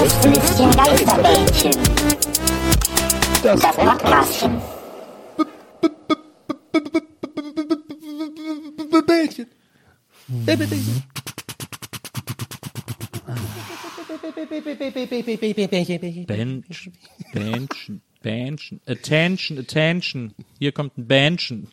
Gästelistchen Geisterbällchen. Das Podcastchen. Bällchen. Bench, Benchen, Benchen, Attention, Attention. Hier kommt ein Benchen.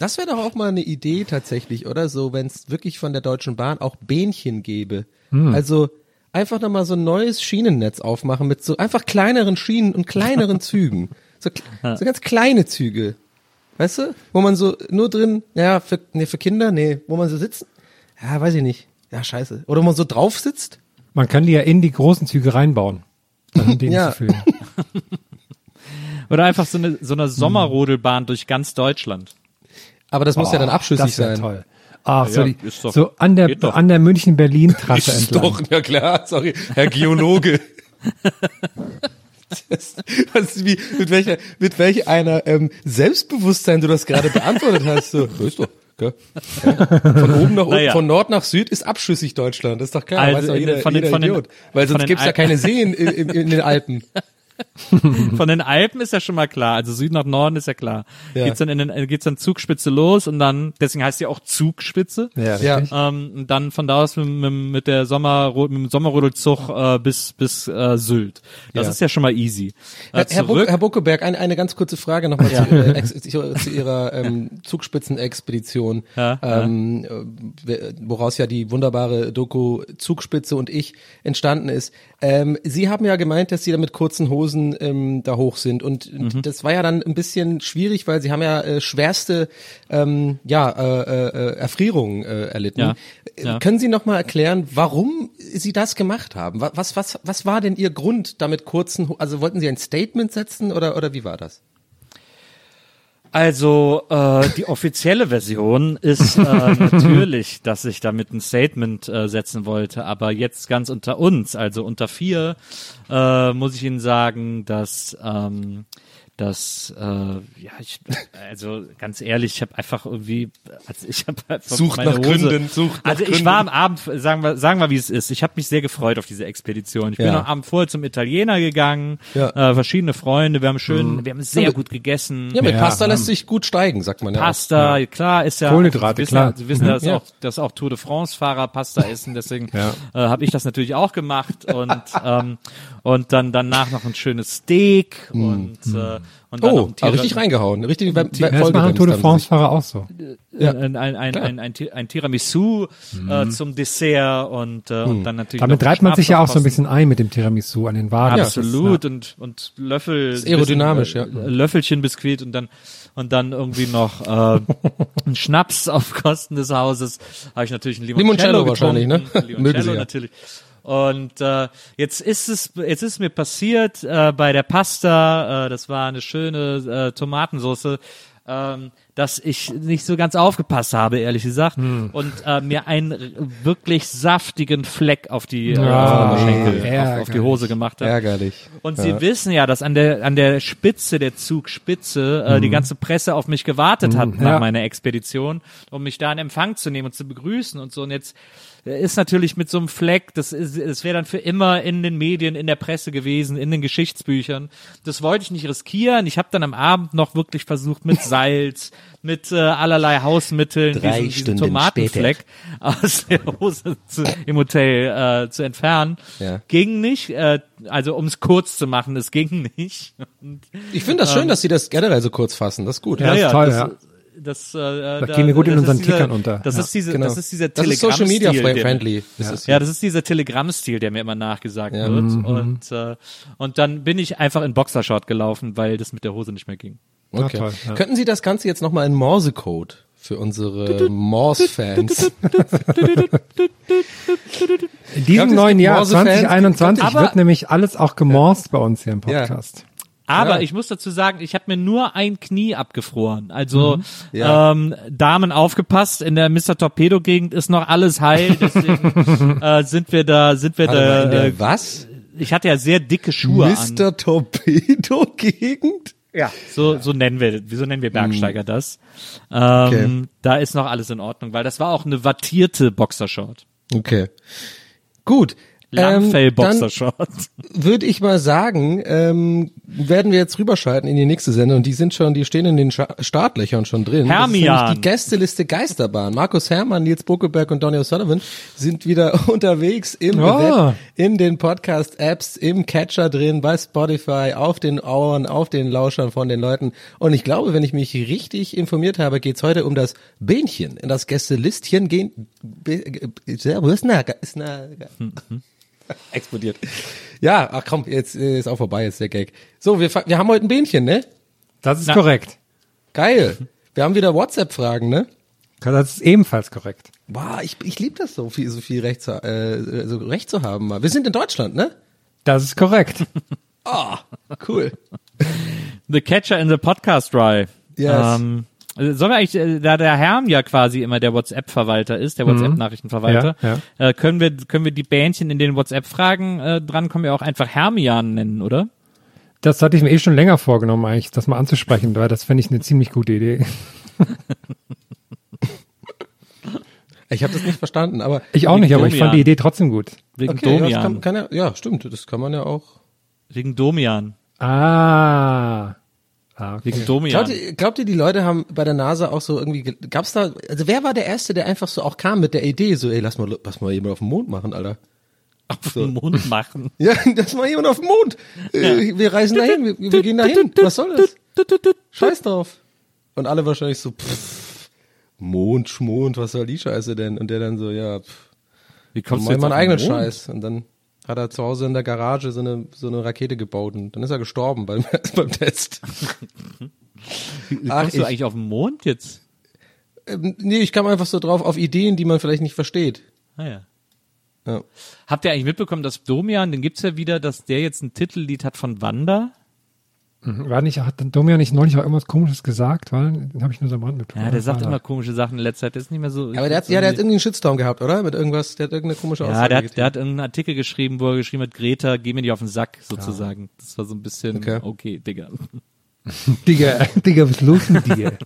Das wäre doch auch mal eine Idee tatsächlich, oder? So, wenn es wirklich von der Deutschen Bahn auch Bähnchen gäbe. Also einfach nochmal so ein neues Schienennetz aufmachen mit so einfach kleineren Schienen und kleineren Zügen. So, so ganz kleine Züge. Weißt du? Wo man so nur drin, ja, für, nee, für Kinder, nee, wo man so sitzt. Ja, weiß ich nicht. Ja, scheiße. Oder wo man so drauf sitzt. Man kann die ja in die großen Züge reinbauen. Dann um den Ja. zu füllen. Oder einfach so eine, so eine Sommerrodelbahn durch ganz Deutschland. Aber das muss ja dann abschüssig das sein. toll. Ach, so, Ja, die, ist doch- so an der, doch. an der München-Berlin-Trasse entlang. ja klar, sorry, Herr Geologe. Das, was, ist wie, mit welcher, mit welch einer ähm, Selbstbewusstsein du das gerade beantwortet hast. So, so ist doch. gell? Ja. Von oben nach unten, Naja. von Nord nach Süd ist abschüssig Deutschland. Das ist doch klar. Also weiß doch jeder, den- von den- jeder von den- Idiot. Weil sonst gibt's ja keine Seen in, in, in den Alpen. Von den Alpen ist ja schon mal klar. Also Süden nach Norden ist ja klar. Ja. Geht's dann in den, geht's dann Zugspitze los und dann, deswegen heißt sie auch Zugspitze. Ja, Ja. Ähm, und dann von da aus mit, mit, der Sommer, mit dem Sommerrodelzug äh, bis bis äh, Sylt. Das Ja. ist ja schon mal easy. Äh, Herr, Herr, Buckeberg, eine, eine ganz kurze Frage nochmal zu, Ihrer Ex, zu, zu Ihrer ähm, Zugspitzenexpedition, Ja, ähm, äh, woraus ja die wunderbare Doku Zugspitze und ich entstanden ist. Ähm, Sie haben ja gemeint, dass Sie da mit kurzen Hosen ähm, da hoch sind und Mhm. das war ja dann ein bisschen schwierig, weil Sie haben ja äh, schwerste ähm, ja, äh, äh, Erfrierungen äh, erlitten. Ja, Äh, ja. Können Sie noch mal erklären, warum Sie das gemacht haben? Wa- Was, was, was war denn Ihr Grund, damit kurzen, also wollten Sie ein Statement setzen oder, oder wie war das? Also äh, die offizielle Version ist äh, natürlich, dass ich damit ein Statement äh, setzen wollte, aber jetzt ganz unter uns, also unter vier, äh, muss ich Ihnen sagen, dass ähm, dass äh, ja ich also ganz ehrlich, ich habe einfach irgendwie also ich habe einfach Sucht meine nach Hose, Gründen, sucht nach Also ich Gründen. war am Abend, sagen wir sagen wir wie es ist. Ich habe mich sehr gefreut auf diese Expedition. Ich bin Ja. am Abend vorher zum Italiener gegangen, Ja. äh, verschiedene Freunde, wir haben schön, wir haben sehr Ja, gut gegessen. Ja, mit Ja, Pasta lässt sich gut steigen, sagt man ja. Pasta, klar, ist ja. Kohlenhydrate, Sie wissen, klar. Sie wissen, dass, Ja. auch, dass auch Tour de France-Fahrer Pasta essen, deswegen Ja. äh, habe ich das natürlich auch gemacht und ähm, und dann danach noch ein schönes Steak und äh, und dann noch Oh, ein, ah, richtig reingehauen, richtig beim, Ja, das machen Tour de France-Fahrer auch so. Ja. ein, ein, ein, ein, ein, ein Tiramisu äh, zum Dessert und, äh, und dann natürlich Damit noch reibt man sich ja auch so ein bisschen ein mit dem Tiramisu an den Waden. Absolut und und Löffel Ist aerodynamisch, bisschen, ja. äh, Löffelchen Biskuit und dann und dann irgendwie noch äh, ein Schnaps auf Kosten des Hauses habe ich natürlich ein Limoncello, Limoncello wahrscheinlich, ne? Limoncello ja. natürlich und äh, jetzt ist es jetzt ist mir passiert äh, bei der Pasta äh, das war eine schöne äh, Tomatensauce ähm, dass ich nicht so ganz aufgepasst habe, ehrlich gesagt, Hm. und äh, mir einen wirklich saftigen Fleck auf die, äh, auf, Schenkel, auf, auf die. Hose gemacht habe. Ärgerlich. Und Sie wissen ja, dass an der an der Spitze der Zugspitze äh, die ganze Presse auf mich gewartet hat nach ja. meiner Expedition, um mich da in Empfang zu nehmen und zu begrüßen und so. Und jetzt äh, ist natürlich mit so einem Fleck, das ist, das wäre dann für immer in den Medien, in der Presse gewesen, in den Geschichtsbüchern. Das wollte ich nicht riskieren. Ich habe dann am Abend noch wirklich versucht mit Salz, mit äh, allerlei Hausmitteln Drei diesen, diesen Tomatenfleck aus der Hose zu, im Hotel äh, zu entfernen. Ja. Ging nicht, äh, also um es kurz zu machen, es ging nicht. Und, Ich finde das schön, dass sie das generell so kurz fassen. Das ist gut. Ja, toll, das, ja. Das, äh, Das käme gut in das unseren ist dieser, Tickern unter. Das Ja, ist diese, Genau. das ist dieser das ist Social Media Telegram-Stil, der- friendly. Ist es Ja, das ist dieser Telegram-Stil, der mir immer nachgesagt Ja. wird. Mhm. Und, äh, und dann bin ich einfach in Boxershort gelaufen, weil das mit der Hose nicht mehr ging. Okay. toll, ja. Könnten Sie das Ganze jetzt nochmal in Morsecode für unsere Morse-Fans? In diesem neuen Jahr Morse-Fans? 2021 Aber- wird nämlich alles auch gemorst bei uns hier im Podcast. Aber Ja. ich muss dazu sagen, ich habe mir nur ein Knie abgefroren. Also Mhm. Ja. ähm, Damen aufgepasst, in der Mr. Torpedo Gegend ist noch alles heil, deswegen äh, sind wir da, sind wir Warte mal, da. in der Äh, was? ich hatte ja sehr dicke Schuhe an. Mr. Torpedo-Gegend? Ja. So, so nennen wir, wieso nennen wir Bergsteiger das? Ähm, Okay. Da ist noch alles in Ordnung, weil das war auch eine wattierte Boxershort. Okay. Gut. Ähm, Langfell-Boxershort. dann würde ich mal sagen, ähm, werden wir jetzt rüberschalten in die nächste Sendung. Und die sind schon, die stehen in den Scha Startlöchern schon drin. Hermian. die Gästeliste Geisterbahn. Markus Herrmann, Nils Buckelberg und Donny O'Sullivan sind wieder unterwegs im Ah. Web, in den Podcast-Apps, im Catcher drin, bei Spotify, auf den Ohren, auf den Lauschern von den Leuten. Und ich glaube, wenn ich mich richtig informiert habe, geht's heute um das Bähnchen, in das Gästelistchen gehen. Be- ist na, explodiert. Ja, ach komm, jetzt äh, ist auch vorbei, jetzt der Gag. So, wir, fa- wir haben heute ein Bähnchen, ne? Das ist Na. korrekt. Geil. Wir haben wieder WhatsApp-Fragen, ne? Das ist ebenfalls korrekt. Boah, ich, ich liebe das so viel, so viel Recht zu, äh, so Recht zu haben. mal. Wir sind in Deutschland, ne? Das ist korrekt. Ah, cool. The Catcher in the Podcast Dry. Yes. Ähm, also sollen wir eigentlich, äh, da der Herm ja quasi immer der WhatsApp-Verwalter ist, der WhatsApp-Nachrichtenverwalter, Ja, Äh, können wir können wir die Bähnchen in den WhatsApp-Fragen äh, dran kommen wir auch einfach Hermian nennen, oder? Das hatte ich mir eh schon länger vorgenommen, eigentlich, das mal anzusprechen, weil das fände ich eine ziemlich gute Idee. Ich habe das nicht verstanden, aber Ich auch nicht, aber ich Domian. fand die Idee trotzdem gut. Wegen okay, ja, Domian. kann, kann ja, ja, stimmt, das kann man ja auch. Wegen Domian. Ah. Ah okay. Wegen Domian. Glaubt ihr, glaubt ihr, die Leute haben bei der NASA auch so irgendwie, ge- gab's da, also wer war der Erste, der einfach so auch kam mit der Idee, so, ey, lass mal, lass mal jemand auf den Mond machen, Alter. auf den Mund machen. Ja, lass mal jemand auf den Mond. Äh, Wir reisen dahin, wir, wir gehen dahin. Was soll das? Scheiß drauf. Und alle wahrscheinlich so, pff, Mond, Schmond, was soll die Scheiße denn? Und der dann so, ja, pff, Wie komm kommst du jetzt meinen auf eigenen den Mond? Scheiß. Und dann hat er zu Hause in der Garage so eine, so eine Rakete gebaut und dann ist er gestorben beim, beim Test. Wie Ach, kommst du ich- eigentlich auf den Mond jetzt? Ähm, nee, ich kam einfach so drauf auf Ideen, die man vielleicht nicht versteht. Ah, ja. Ja. Habt ihr eigentlich mitbekommen, dass Domian, den gibt's ja wieder, dass der jetzt ein Titellied hat von Wanda? Mhm. War nicht, hat Domian nicht neulich auch irgendwas komisches gesagt? Weil, den habe ich nur so am Rand mitbekommen. Ja, der sagt War immer komische Sachen in letzter Zeit. Der ist nicht mehr so. Aber der hat, ja, der hat irgendwie einen Shitstorm gehabt, oder? Mit irgendwas, der hat irgendeine komische ja, Aussage der hat, der hat irgendeinen Artikel geschrieben, wo er geschrieben hat, Greta, geh mir nicht auf den Sack, sozusagen. Das war so ein bisschen, Okay. okay, Digga. Digga, Digga, was los mit dir?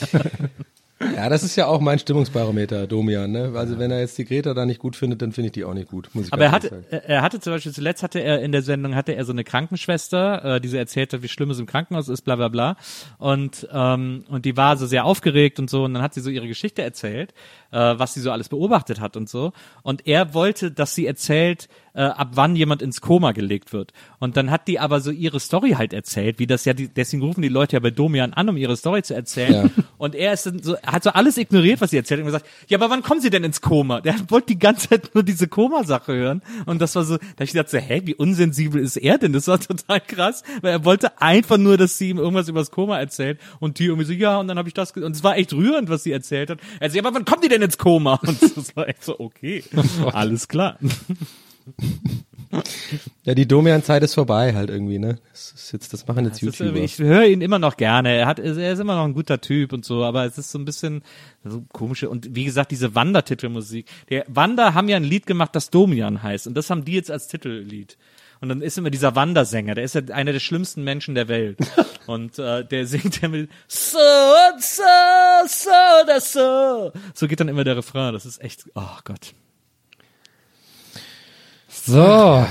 Ja, das ist ja auch mein Stimmungsbarometer, Domian, ne? Also wenn er jetzt die Greta da nicht gut findet, dann finde ich die auch nicht gut, muss ich Aber er hatte, er hatte zum Beispiel zuletzt hatte er in der Sendung hatte er so eine Krankenschwester, äh, die so erzählt hat, wie schlimm es im Krankenhaus ist, bla bla bla. Und ähm, und die war so sehr aufgeregt und so. Und dann hat sie so ihre Geschichte erzählt, äh, was sie so alles beobachtet hat und so. Und er wollte, dass sie erzählt, äh, ab wann jemand ins Koma gelegt wird. Und dann hat die aber so ihre Story halt erzählt, wie das ja, die, deswegen rufen die Leute ja bei Domian an, um ihre Story zu erzählen. Ja. Und er ist dann so, hat so alles ignoriert, was sie erzählt hat und gesagt, ja, aber wann kommen sie denn ins Koma? Der wollte die ganze Zeit nur diese Koma-Sache hören. Und das war so, da hab ich gedacht so, hä, wie unsensibel ist er denn? Das war total krass, weil er wollte einfach nur, dass sie ihm irgendwas über das Koma erzählt. Und die irgendwie so, ja, und dann habe ich das, und es war echt rührend, was sie erzählt hat. Er so, ja, aber wann kommen die denn ins Koma? Und das war echt so, okay, alles klar. Ja, die Domian-Zeit ist vorbei halt irgendwie, ne? Das ist jetzt, das machen jetzt ist, YouTuber. äh, ich höre ihn immer noch gerne. Er hat, er ist immer noch ein guter Typ und so, aber es ist so ein bisschen so komische und wie gesagt diese Wanda-Titelmusik. Der Wanda haben ja ein Lied gemacht, das Domian heißt und das haben die jetzt als Titellied. Und dann ist immer dieser Wandersänger, der ist ja einer der schlimmsten Menschen der Welt. Und äh, der singt ja mit so und so, so oder so. So geht dann immer der Refrain. Das ist echt, oh Gott. So.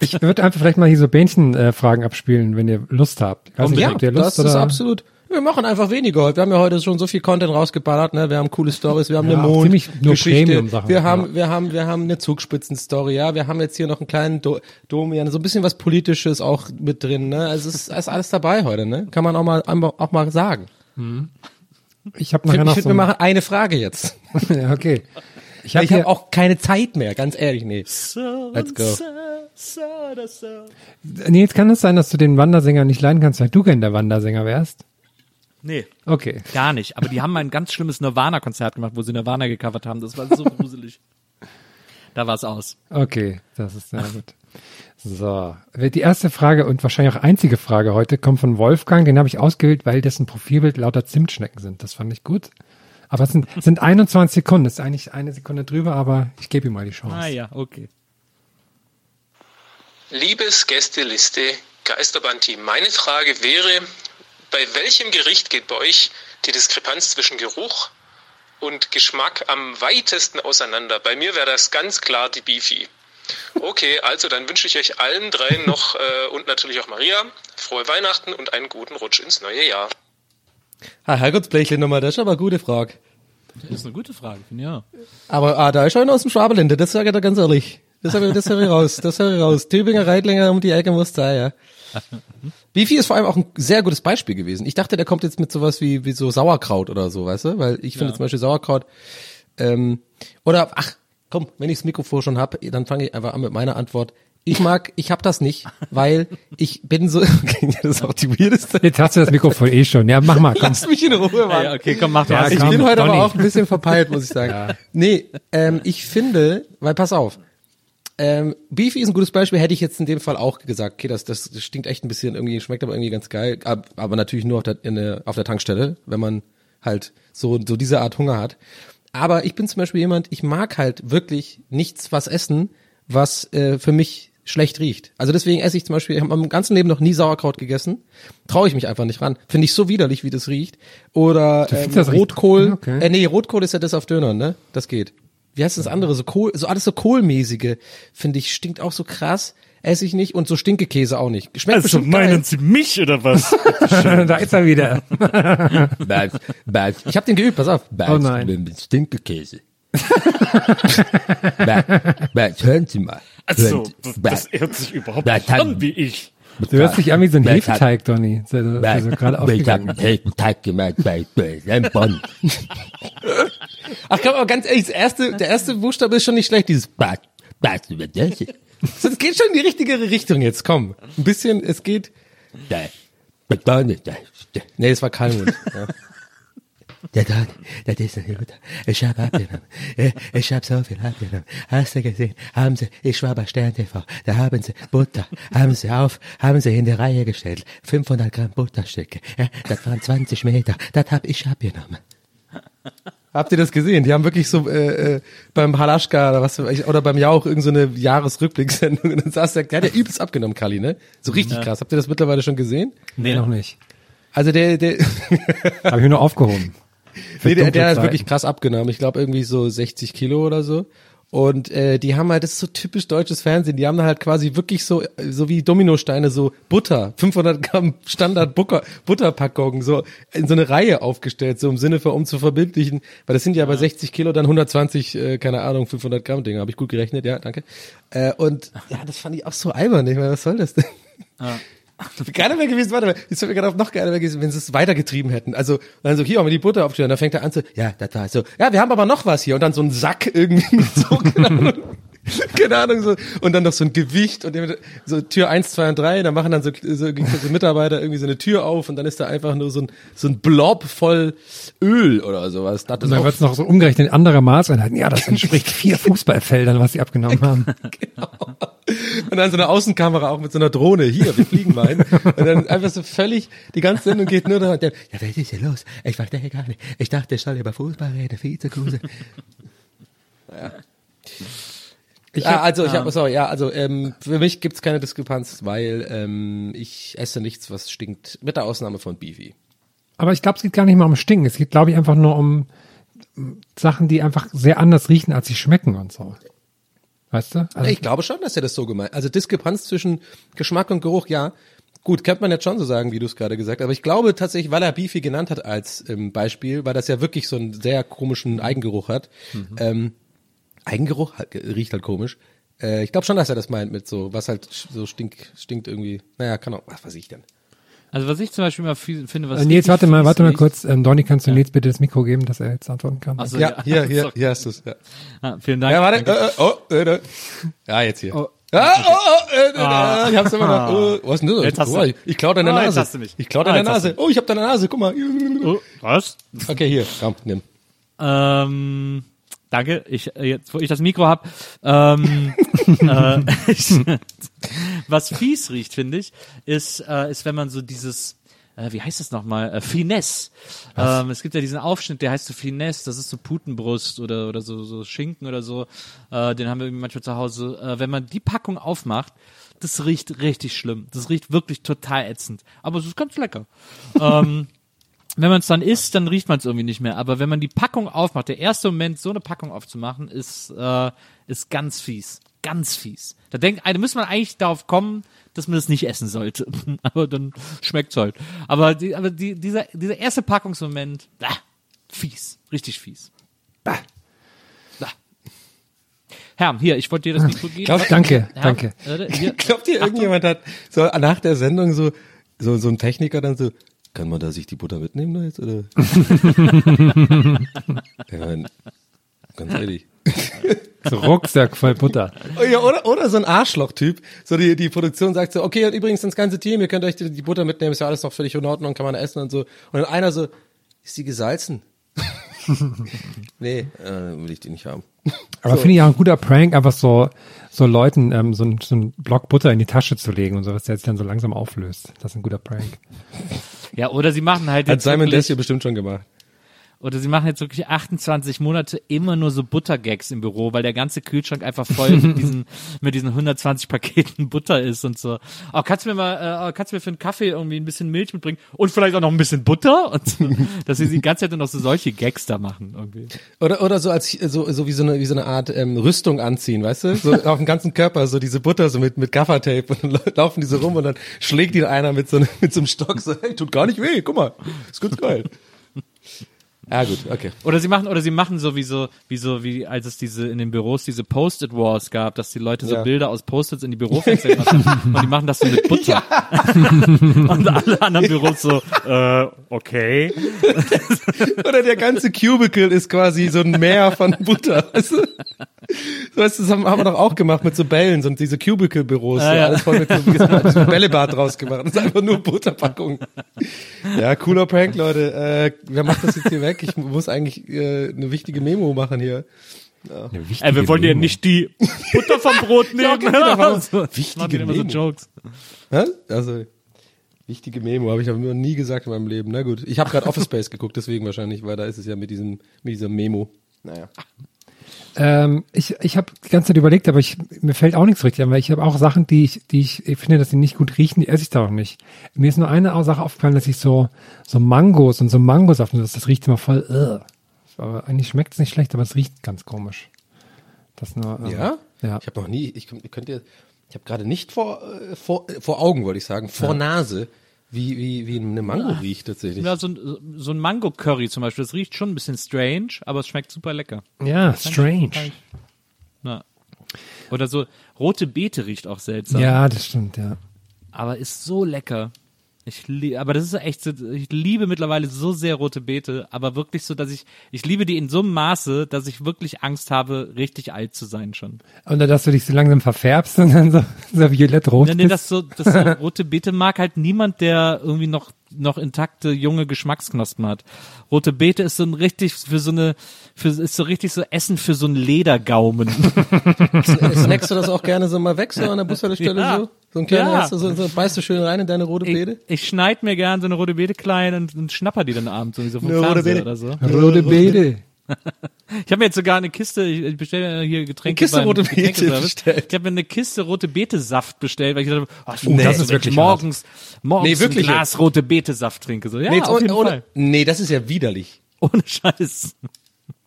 Ich würde einfach vielleicht mal hier so Bähnchen-Fragen abspielen, wenn ihr Lust habt. Ich weiß nicht, ja, habt ihr Lust das ist oder? absolut. Wir machen einfach weniger heute. Wir haben ja heute schon so viel Content rausgeballert, ne? Wir haben coole Stories, wir haben Ja, eine auch Mond ziemlich nur Geschichte. Premium-Sachen. Wir haben, Ja. wir haben, wir haben eine Zugspitzen-Story, ja. Wir haben jetzt hier noch einen kleinen Do Domian, so ein bisschen was Politisches auch mit drin, ne? Also es ist, ist alles dabei heute, ne? Kann man auch mal, auch mal sagen. Ich habe Ich nachher finde, noch find, so wir machen eine Frage jetzt. ja, okay. Ich habe hier, auch keine Zeit mehr, ganz ehrlich, nee. Let's go. Nils, kann es sein, dass du den Wandersänger nicht leiden kannst, weil du gern der Wandersänger wärst? Nee, Okay. gar nicht. Aber die haben mal ein ganz schlimmes Nirvana-Konzert gemacht, wo sie Nirvana gecovert haben. Das war so gruselig. Da war's aus. Okay, das ist sehr gut. So, die erste Frage und wahrscheinlich auch einzige Frage heute kommt von Wolfgang. Den habe ich ausgewählt, weil dessen Profilbild lauter Zimtschnecken sind. Das fand ich gut. Aber es sind, es sind 21 Sekunden. Das ist eigentlich eine Sekunde drüber, aber ich gebe ihm mal die Chance. Ah ja, okay. Liebes Gästeliste Geisterbahn-Team, meine Frage wäre, bei welchem Gericht geht bei euch die Diskrepanz zwischen Geruch und Geschmack am weitesten auseinander? Bei mir wäre das ganz klar die Beefy. Okay, also dann wünsche ich euch allen dreien noch äh, und natürlich auch Maria frohe Weihnachten und einen guten Rutsch ins neue Jahr. Ah, Herrgottsblechle nochmal, das ist aber eine gute Frage. Das ist eine gute Frage, finde ich ja. Aber ah, da ist einer aus dem Schwabenlände, das sage ich dir ganz ehrlich. Das habe ich, das hab ich raus, das habe ich raus. Tübinger Reitlinger um die Ecke muss sein, ja. Beefy ist vor allem auch ein sehr gutes Beispiel gewesen. Ich dachte, der kommt jetzt mit sowas wie, wie so Sauerkraut oder so, weißt du? Weil ich finde zum Beispiel Sauerkraut, ähm, oder, ach, komm, wenn ich das Mikrofon schon hab, dann fange ich einfach an mit meiner Antwort. Ich mag, ich hab das nicht, weil ich bin so, okay, das ist auch die weirdeste. Jetzt hast du das Mikrofon eh schon. Ja, mach mal. Komm. Lass mich in Ruhe, Mann. Ja, okay, komm, mach Ja, mal. Ich komm, bin heute aber Donny. auch ein bisschen verpeilt, muss ich sagen. Nee, ähm, ich finde, weil pass auf, ähm, Beefy ist ein gutes Beispiel, hätte ich jetzt in dem Fall auch gesagt, okay, das, das stinkt echt ein bisschen irgendwie, schmeckt aber irgendwie ganz geil, ab- aber natürlich nur auf der, in der, auf der Tankstelle, wenn man halt so, so diese Art Hunger hat. Aber ich bin zum Beispiel jemand, ich mag halt wirklich nichts was essen, was äh, für mich schlecht riecht. Also deswegen esse ich zum Beispiel, ich habe meinem ganzen Leben noch nie Sauerkraut gegessen. Traue ich mich einfach nicht ran. Finde ich so widerlich, wie das riecht. Oder ähm, Rotkohl. Okay. Äh, nee, Rotkohl ist ja das auf Döner, ne? Das geht. Wie heißt das andere? So Kohl, so alles so Kohlmäßige, finde ich, stinkt auch so krass. Esse ich nicht und so Stinkekäse auch nicht. Schmeckt Also bestimmt geil. Sie mich oder was? da ist er wieder. Bad, bad. Ich habe den geübt, pass auf. Oh nein. Mit Stinkekäse. Bad, hören Sie mal. Also, Hören Sie- Bad, hört sich überhaupt Bad, Tan- wie ich. Du hörst dich an wie so ein Hefeteig, Donny. Das Bad, also gerade ich habe aufgegangen. einen Hefeteig gemacht bei bei Bonn. Ach komm, aber ganz ehrlich, das erste, der erste Buchstabe ist schon nicht schlecht, dieses Bad, Bad, über das. Es geht schon in die richtige Richtung jetzt, komm. Ein bisschen, es geht. Nee, es war Kalmund. ja. der das ist ein guter. Ich hab abgenommen. Ja, Ich hab so viel abgenommen. Hast du gesehen? Haben sie, ich war bei Stern TV. Da haben sie Butter, haben sie auf, haben sie in die Reihe gestellt. 500 Gramm Butterstücke. Ja, das waren 20 Meter. Das hab ich abgenommen. Habt ihr das gesehen? Die haben wirklich so äh, äh, beim Halaschka oder was oder beim Jauch irgend so eine Jahresrückblickssendung und dann saß der, der hat ja übelst abgenommen, Kali, ne? So richtig krass. Habt ihr das mittlerweile schon gesehen? Nee, noch nicht. Also der, der, Habe ich mir nur aufgehoben. Nee, der, der hat wirklich krass abgenommen. Ich glaube irgendwie so 60 Kilo oder so. Und äh, die haben halt, das ist so typisch deutsches Fernsehen, die haben halt quasi wirklich so, so wie Dominosteine, so Butter, 500 Gramm Standard Butter, Butterpackungen, so in so eine Reihe aufgestellt, so im Sinne von, um zu verbildlichen, weil das sind ja bei 60 Kilo dann 120, äh, keine Ahnung, 500 Gramm Dinger, habe ich gut gerechnet, ja, danke. Äh, und ja, das fand ich auch so albern, ich meine, was soll das denn? Geiler wäre gewesen, warte mal, jetzt fällt mir gerade noch geiler gewesen, wenn sie es weitergetrieben hätten. Also, dann so, hier haben wir die Butter aufstellen, dann fängt er an zu, ja, das war so, ja, wir haben aber noch was hier. Und dann so ein Sack irgendwie mit so, keine keine Ahnung, so, und dann noch so ein Gewicht und so Tür eins, zwei und drei, dann machen dann so, so, so Mitarbeiter irgendwie so eine Tür auf und dann ist da einfach nur so ein, so ein Blob voll Öl oder sowas. Das Und dann wird es noch so umgerechnet in anderer Maßeinheiten. Ja, das entspricht vier Fußballfeldern, was sie abgenommen haben. Und dann so eine Außenkamera auch mit so einer Drohne. Hier, wir fliegen mal hin. Und dann einfach so völlig, die ganze Sendung geht nur darum. Ja, was ist hier los? Ich verstehe gar nicht. Ich dachte, ich soll über Fußball reden, Vizekuse. Ich Ja, hab- also ich habe, sorry, ja, also ähm, für mich gibt's keine Diskrepanz, weil ähm, ich esse nichts, was stinkt, mit der Ausnahme von Beefy. Aber ich glaube, es geht gar nicht mal um Stinken. Es geht, glaube ich, einfach nur um um Sachen, die einfach sehr anders riechen, als sie schmecken und so. Weißt du? Also, Ich glaube schon, dass er das so gemeint. Also Diskrepanz zwischen Geschmack und Geruch, ja. Gut, könnte man jetzt schon so sagen, wie du es gerade gesagt hast. Aber ich glaube tatsächlich, weil er Beefy genannt hat als ähm, Beispiel, weil das ja wirklich so einen sehr komischen Eigengeruch hat. Ähm, Eigengeruch hat, riecht halt komisch. Äh, ich glaube schon, dass er das meint mit so, was halt so stink, stinkt irgendwie. Naja, kann auch, was weiß ich denn. Also was ich zum Beispiel mal finde, was Äh, Nils, warte mal, warte mal kurz. Ähm, Donny, kannst du Nils bitte das Mikro geben, dass er jetzt antworten kann? Ach so, ja, hier, hier, hier hast du's. Ja, Ah, vielen Dank. ja warte. Äh, äh, oh, äh, äh. Ja, jetzt hier. Oh. Ah, oh, oh, äh, äh, Ah. ich hab's immer noch. Oh, was ist denn das? Jetzt hast du- oh, ich, ich klau deine Ah, jetzt Nase. hast du mich. Ich klau Ah, deine jetzt hast Nase. du Oh, ich hab deine Nase. Guck mal. Oh, was? Okay, hier, komm, nimm. Ähm, danke. Ich äh, jetzt, wo ich das Mikro hab. Ähm, äh, ich, was fies riecht, finde ich, ist, äh, ist, wenn man so dieses äh, wie heißt das nochmal? Äh, Finesse. Ähm, es gibt ja diesen Aufschnitt, der heißt so Finesse, das ist so Putenbrust oder, oder so, so Schinken oder so. Äh, den haben wir irgendwie manchmal zu Hause. Äh, wenn man die Packung aufmacht, das riecht richtig schlimm. Das riecht wirklich total ätzend. Aber es ist ganz lecker. ähm, wenn man es dann isst, dann riecht man es irgendwie nicht mehr. Aber wenn man die Packung aufmacht, der erste Moment, so eine Packung aufzumachen, ist, äh, ist ganz fies. Ganz fies. Da denkt, da müsste man eigentlich darauf kommen, dass man das nicht essen sollte. aber dann schmeckt's halt. Aber, die, aber die, dieser, dieser erste Packungsmoment, ah, fies. Richtig fies. Bah. Bah. Herr, hier, ich wollte dir das Mikro geben. Glaub- danke, Herr, danke. äh, hier. Glaubt ihr, irgendjemand hat so nach der Sendung so, so, so ein Techniker dann so, kann man da sich die Butter mitnehmen da jetzt, oder? mein, ganz ehrlich. So Rucksack voll Butter. Oh ja, oder, oder so ein Arschloch-Typ. So die, die Produktion sagt so, okay, und übrigens das ganze Team, ihr könnt euch die, die Butter mitnehmen, ist ja alles noch völlig in Ordnung, kann man essen und so. Und dann einer so, ist die gesalzen? nee, äh, will ich die nicht haben. Aber finde ich auch ein guter Prank, einfach so, so Leuten ähm, so, ein, so ein Block Butter in die Tasche zu legen und so, was der sich dann so langsam auflöst. Das ist ein guter Prank. Ja, oder sie machen halt Hat Simon wirklich- Desio bestimmt schon gemacht. Oder sie machen jetzt wirklich 28 Monate immer nur so Buttergags im Büro, weil der ganze Kühlschrank einfach voll mit diesen, mit diesen 120 Paketen Butter ist und so. Oh, kannst du mir mal, äh, kannst du mir für einen Kaffee irgendwie ein bisschen Milch mitbringen und vielleicht auch noch ein bisschen Butter? Und so, dass sie die ganze Zeit nur noch so solche Gags da machen irgendwie. Oder, oder so als, so, so wie so eine, wie so eine Art, ähm, Rüstung anziehen, weißt du? So auf dem ganzen Körper, so diese Butter, so mit, mit Gaffertape und dann lau- laufen die so rum und dann schlägt ihn einer mit so, einem- mit so einem Stock so, hey, tut gar nicht weh, guck mal, ist gut geil. Ja, gut, okay. Oder sie machen, oder sie machen so wie so, wie so, wie als es diese in den Büros diese Post-it Wars gab, dass die Leute so Ja. Bilder aus Post-its in die Bürofenster gemacht haben und die machen das so mit Butter. und alle anderen Büros so, äh, okay. Oder der ganze Cubicle ist quasi so ein Meer von Butter, weißt du? So, weißt du, das haben, wir doch auch gemacht mit so Bällen, so diese Cubicle-Büros, so Ja, ja. alles voll mit so, so Bällebad draus gemacht. Das ist einfach nur Butterpackung. Ja, cooler Prank, Leute. Äh, wer macht das jetzt hier weg? Ich muss eigentlich äh, eine wichtige Memo machen hier. Ey, wir wollen ja nicht die Butter vom Brot nehmen. okay, da war so, wichtige machen die immer so Memo. Jokes. Hä? Also, wichtige Memo, habe ich aber noch nie gesagt in meinem Leben. Na gut, ich habe gerade Office Space geguckt, deswegen wahrscheinlich, weil da ist es ja mit diesem, mit dieser Memo. Naja. Ähm, ich ich habe die ganze Zeit überlegt, aber ich, mir fällt auch nichts richtig an, weil ich habe auch Sachen, die ich, die ich, ich finde, dass die nicht gut riechen, die esse ich da auch nicht. Mir ist nur eine Sache aufgefallen, dass ich so, so Mangos und so Mangosaft, das, das riecht immer voll, uh. aber eigentlich schmeckt es nicht schlecht, aber es riecht ganz komisch. Das nur, ähm, Ja? Ja. Ich habe noch nie, ich, ich könnte, ich habe gerade nicht vor, äh, vor, äh, vor Augen, wollte ich sagen, vor Nase, wie, wie, wie eine Mango riecht tatsächlich. Ja, so ein, so ein Mango-Curry zum Beispiel, das riecht schon ein bisschen strange, aber es schmeckt super lecker. Ja, strange. Ja. Oder so, rote Beete riecht auch seltsam. Ja, das stimmt, ja. Aber ist so lecker. Ich lie aber das ist echt so, ich liebe mittlerweile so sehr rote Beete, aber wirklich so, dass ich, ich liebe die in so einem Maße, dass ich wirklich Angst habe, richtig alt zu sein schon. Und dann, dass du dich so langsam verfärbst und dann so, so violett-rot Ja, nee, bist. das so, das so rote Beete mag halt niemand, der irgendwie noch noch intakte junge Geschmacksknospen hat. Rote Beete ist so ein richtig für so eine für ist so richtig so Essen für so einen Ledergaumen. Snackst du das auch gerne so mal weg, so an der Bushaltestelle Ja. so? So ein kleiner, Ja. hast du so, so, beißt du schön rein in deine rote Ich, Beete? ich schneid mir gern so eine rote Beete klein und, und schnapper die dann abends irgendwie so vom Eine Fernseher oder so. Rote Beete. Ich habe mir jetzt sogar eine Kiste, ich, bestelle hier Getränke Eine Kiste rote Beete bestellt. Ich habe mir eine Kiste rote Beete Saft bestellt, weil ich dachte, oh, Nee, das ist wirklich morgens, morgens Nee, wirklich ein Glas rote Beete Saft trinke. So, ja, nee, auf jeden ohne, Fall. nee, das ist ja widerlich. Ohne Scheiß.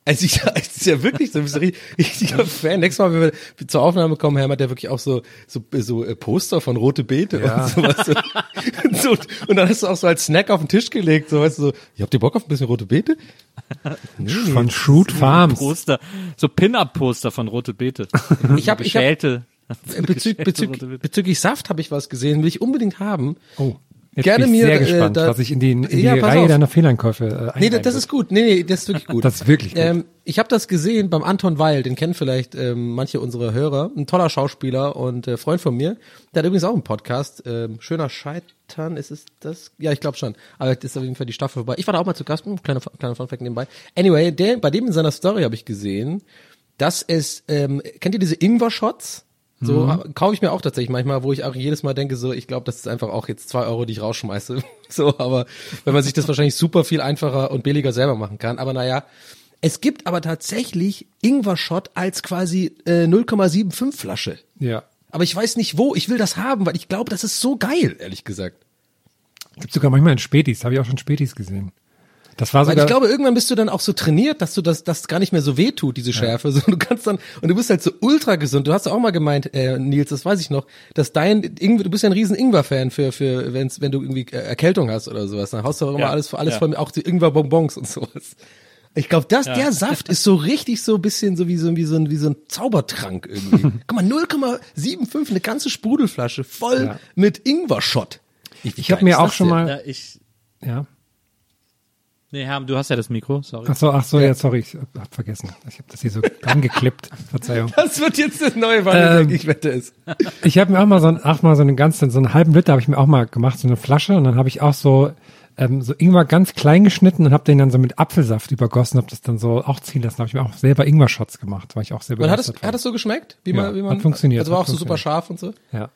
Also ich, es ist ja wirklich so, ein richtiger Fan. Nächstes Mal, wenn wir zur Aufnahme kommen, Herr, hat der wirklich auch so, so, so äh, Poster von Rote Beete Ja. und sowas. und, so, und dann hast du auch so als Snack auf den Tisch gelegt, so weißt du, so, ihr habt ihr Bock auf ein bisschen Rote Beete? Von Shoot Farms. Poster, so Pin-Up-Poster von Rote Beete. Ich habe ich hab, Geschälte. äh, bezü bezü bezüglich Saft habe ich was gesehen, will ich unbedingt haben. Oh, jetzt Gerne bin ich mir, sehr äh, gespannt, da- was ich in die, in die Ja, Reihe auf. deiner Fehleinkäufe äh, Nee, das, das ist gut. Nee, nee, das ist wirklich gut. Das ist wirklich gut. Ähm, ich habe das gesehen beim Anton Weil, den kennen vielleicht ähm, manche unserer Hörer, ein toller Schauspieler und äh, Freund von mir. Der hat übrigens auch einen Podcast, ähm, Schöner Scheitern, ist es das? Ja, ich glaube schon. Aber jetzt ist auf jeden Fall die Staffel vorbei. Ich war da auch mal zu Gast, hm, kleiner, kleiner Funfact nebenbei. Anyway, der, bei dem in seiner Story habe ich gesehen, dass es, ähm, kennt ihr diese Ingwer-Shots? So Mhm. kaufe ich mir auch tatsächlich manchmal, wo ich auch jedes Mal denke, so ich glaube, das ist einfach auch jetzt zwei Euro, die ich rausschmeiße. so, aber wenn man sich das wahrscheinlich super viel einfacher und billiger selber machen kann. Aber naja, es gibt aber tatsächlich Ingwer-Shot als quasi äh, 0,75 Flasche. Ja. Aber ich weiß nicht wo. Ich will das haben, weil ich glaube, das ist so geil, ehrlich gesagt. Gibt sogar manchmal in Spätis, habe ich auch schon Spätis gesehen. Das war Weil sogar, ich glaube, irgendwann bist du dann auch so trainiert, dass du das, das gar nicht mehr so weh tut, diese Schärfe. So, du kannst dann, und du bist halt so ultra gesund. Du hast ja auch mal gemeint, äh, Nils, das weiß ich noch, dass dein du bist ja ein riesen Ingwer-Fan für, für, wenn's, wenn du irgendwie äh, Erkältung hast oder sowas. Dann haust du auch immer Ja, alles, alles ja. voll, auch die Ingwer-Bonbons und sowas. Ich glaube, das, der Saft ist so richtig so ein bisschen so wie so, wie so ein, wie so ein Zaubertrank irgendwie. Guck mal, 0,75, eine ganze Sprudelflasche voll Ja. mit Ingwer-Shot. ich habe mir auch schon mal, Ja, ich, ja. Nee, Herm, du hast ja das Mikro, sorry. Ach so, ach so, ja, sorry, ich hab vergessen. Ich habe das hier so angeklippt. Verzeihung. Das wird jetzt das neue Vanilleck, ich wette es. Ich habe mir auch mal so ein, auch mal so einen ganzen, so einen halben Liter habe ich mir auch mal gemacht, so eine Flasche und dann habe ich auch so ähm, so Ingwer ganz klein geschnitten und habe den dann so mit Apfelsaft übergossen, habe das dann so auch ziehen lassen. Habe ich mir auch selber Ingwer-Shots gemacht, war ich auch sehr Und hat es, hat es so geschmeckt? Wie Ja, man, wie man, hat funktioniert, Also war auch so super scharf und so? ja.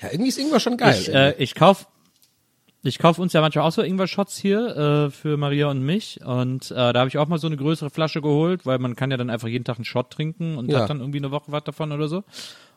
Ja, irgendwie ist Ingwer schon geil. Ich, äh, ich kauf ich kauf uns ja manchmal auch so Ingwer-Shots hier äh, für Maria und mich und äh, da habe ich auch mal so eine größere Flasche geholt, weil man kann ja dann einfach jeden Tag einen Shot trinken und Ja. hat dann irgendwie eine Woche was davon oder so.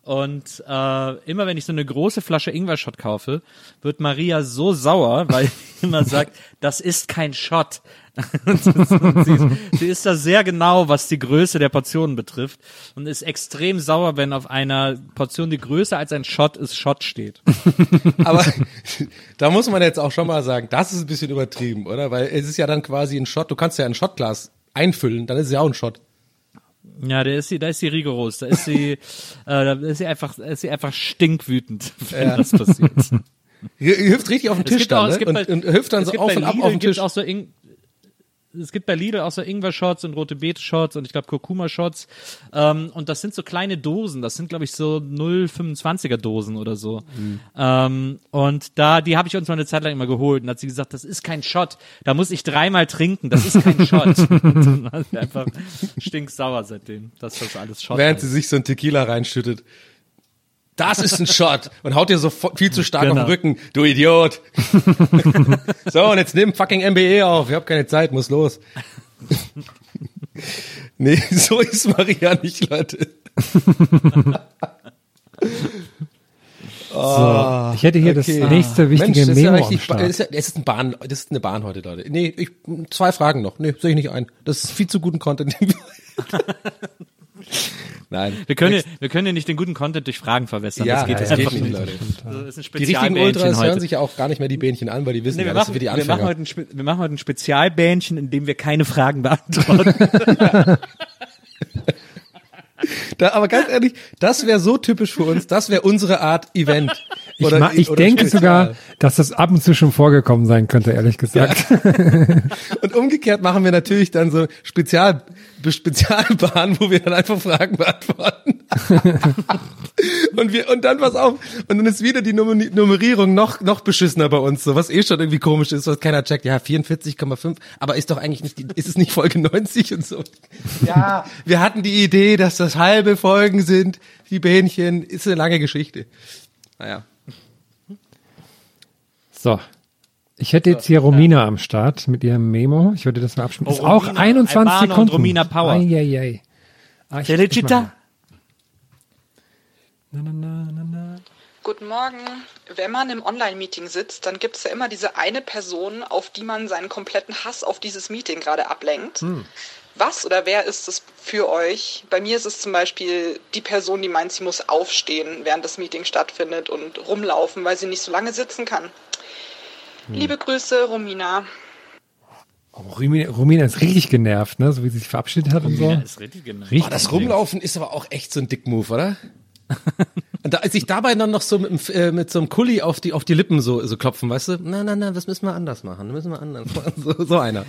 Und äh, immer wenn ich so eine große Flasche Ingwer-Shot kaufe, wird Maria so sauer, weil sie immer sagt, das ist kein Shot. Sie, ist, sie ist da sehr genau, was die Größe der Portionen betrifft und ist extrem sauer, wenn auf einer Portion, die größer als ein Shot ist, Shot steht. Aber da muss man jetzt auch schon mal sagen, das ist ein bisschen übertrieben, oder? Weil es ist ja dann quasi ein Shot, du kannst ja ein Shotglas einfüllen, dann ist es ja auch ein Shot. Ja, da ist sie, da ist sie rigoros, da ist sie, äh, da ist sie einfach, da ist sie einfach stinkwütend, wenn Ja. das passiert. Hüpft richtig auf den Tisch auch- dann, es ne? Und, bei- und hüpft dann so auf und ab auf den Tisch. auch so es gibt bei Lidl auch so Ingwer-Shots und rote Beete-Shots und ich glaube Kurkuma-Shots. Ähm, und das sind so kleine Dosen. Das sind, glaube ich, so 0,25er Dosen oder so. Mhm. Ähm, und da, die habe ich uns mal eine Zeit lang immer geholt. Und hat sie gesagt, das ist kein Shot. Da muss ich dreimal trinken. Das ist kein Shot. und dann war sie einfach stinksauer seitdem, dass das alles Shot Während heißt. sie sich so ein Tequila reinschüttet. Das ist ein Shot und haut dir so viel zu stark Genau. auf den Rücken. Du Idiot. so, und jetzt nimm fucking MBE auf. Ich hab keine Zeit, muss los. nee, so ist Maria nicht, Leute. So, ich hätte hier Okay. das nächste wichtige Mensch, das ist ja Memo am ist, ja, es ist ein Bahn, das ist eine Bahn heute, Leute. Nee, ich, zwei Fragen noch. Nee, sehe ich nicht ein. Das ist viel zu guten Content. Nein. Wir können, ja- wir können ja nicht den guten Content durch Fragen verwässern. Ja, das geht das einfach geht nicht. Leute. Das ist ein Die richtigen Ultras heute. hören sich ja auch gar nicht mehr die Bähnchen an, weil die wissen, Nee, ja, wir, das machen, sind für die wir, machen Anfänger. heute ein, wir machen heute ein Spezialbähnchen, in dem wir keine Fragen beantworten. Da, aber ganz ehrlich, das wäre so typisch für uns. Das wäre unsere Art Event. Ich, Oder- ma- ich denke Spezial. sogar, dass das ab und zu schon vorgekommen sein könnte, ehrlich gesagt. Und umgekehrt machen wir natürlich dann so Spezial, Spezialbahn, wo wir dann einfach Fragen beantworten. und wir, und dann pass auf, und dann ist wieder die Nummer- Nummerierung noch, noch beschissener bei uns, so, was eh schon irgendwie komisch ist, was keiner checkt. Ja, 44,5, aber ist doch eigentlich nicht, die, ist es nicht Folge 90 und so. Ja, wir hatten die Idee, dass das halbe Folgen sind, die Bähnchen, ist eine lange Geschichte. Naja. So. Ich hätte jetzt hier Romina am Start mit ihrem Memo. Ich würde das mal abspielen. Oh, ist auch Romina, 21 Albano und Sekunden. Romina Power. Eieiei. Ah, ich- ich. Na, na, na, na, na. Guten Morgen. Wenn man im Online-Meeting sitzt, dann gibt es ja immer diese eine Person, auf die man seinen kompletten Hass auf dieses Meeting gerade ablenkt. was oder wer ist es für euch? Bei mir ist es zum Beispiel die Person, die meint, sie muss aufstehen, während das Meeting stattfindet und rumlaufen, weil sie nicht so lange sitzen kann. Hm. Liebe Grüße, Romina. Oh, Romina, Romina ist richtig genervt, ne? So wie sie sich verabschiedet hat und so. ist richtig genau. Richtig. Oh, das Rumlaufen ist aber auch echt so ein Dick-Move, oder? Und da, sich dabei dann noch so mit, äh, mit so einem Kulli auf die, auf die Lippen so, so klopfen, weißt du? Nein, nein, nein, das müssen wir anders machen. Das müssen wir anders machen. So, so einer.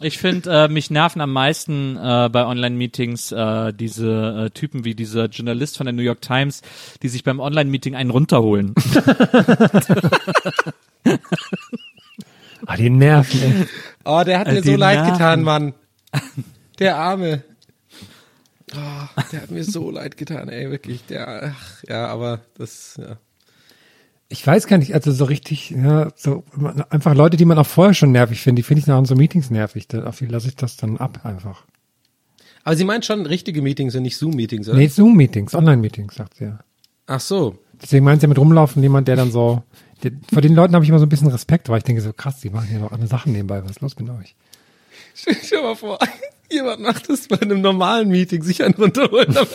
Ich finde, äh, mich nerven am meisten äh, bei Online-Meetings äh, diese äh, Typen wie dieser Journalist von der New York Times, die sich beim Online-Meeting einen runterholen. Ah, die Nerven, ey. Oh, der hat Äh, mir so die leid Nerven. getan, Mann. Der Arme. Oh, der hat mir so leid getan, ey, wirklich. Der, ach, ja, aber das, ja. Ich weiß gar nicht, also so richtig, ja, so einfach Leute, die man auch vorher schon nervig findet, die finde ich nach so Meetings nervig. Da- Auf die lasse ich das dann ab einfach. Aber sie meint schon richtige Meetings und nicht Zoom-Meetings, oder? Nee, Zoom-Meetings, Online-Meetings, sagt sie ja. Ach so. Deswegen meint sie mit rumlaufen jemand, der dann so, der, vor den Leuten habe ich immer so ein bisschen Respekt, weil ich denke so, krass, die machen ja noch andere Sachen nebenbei, was ist los mit euch? Stell dir mal vor, jemand macht das bei einem normalen Meeting, sich einen runterholen.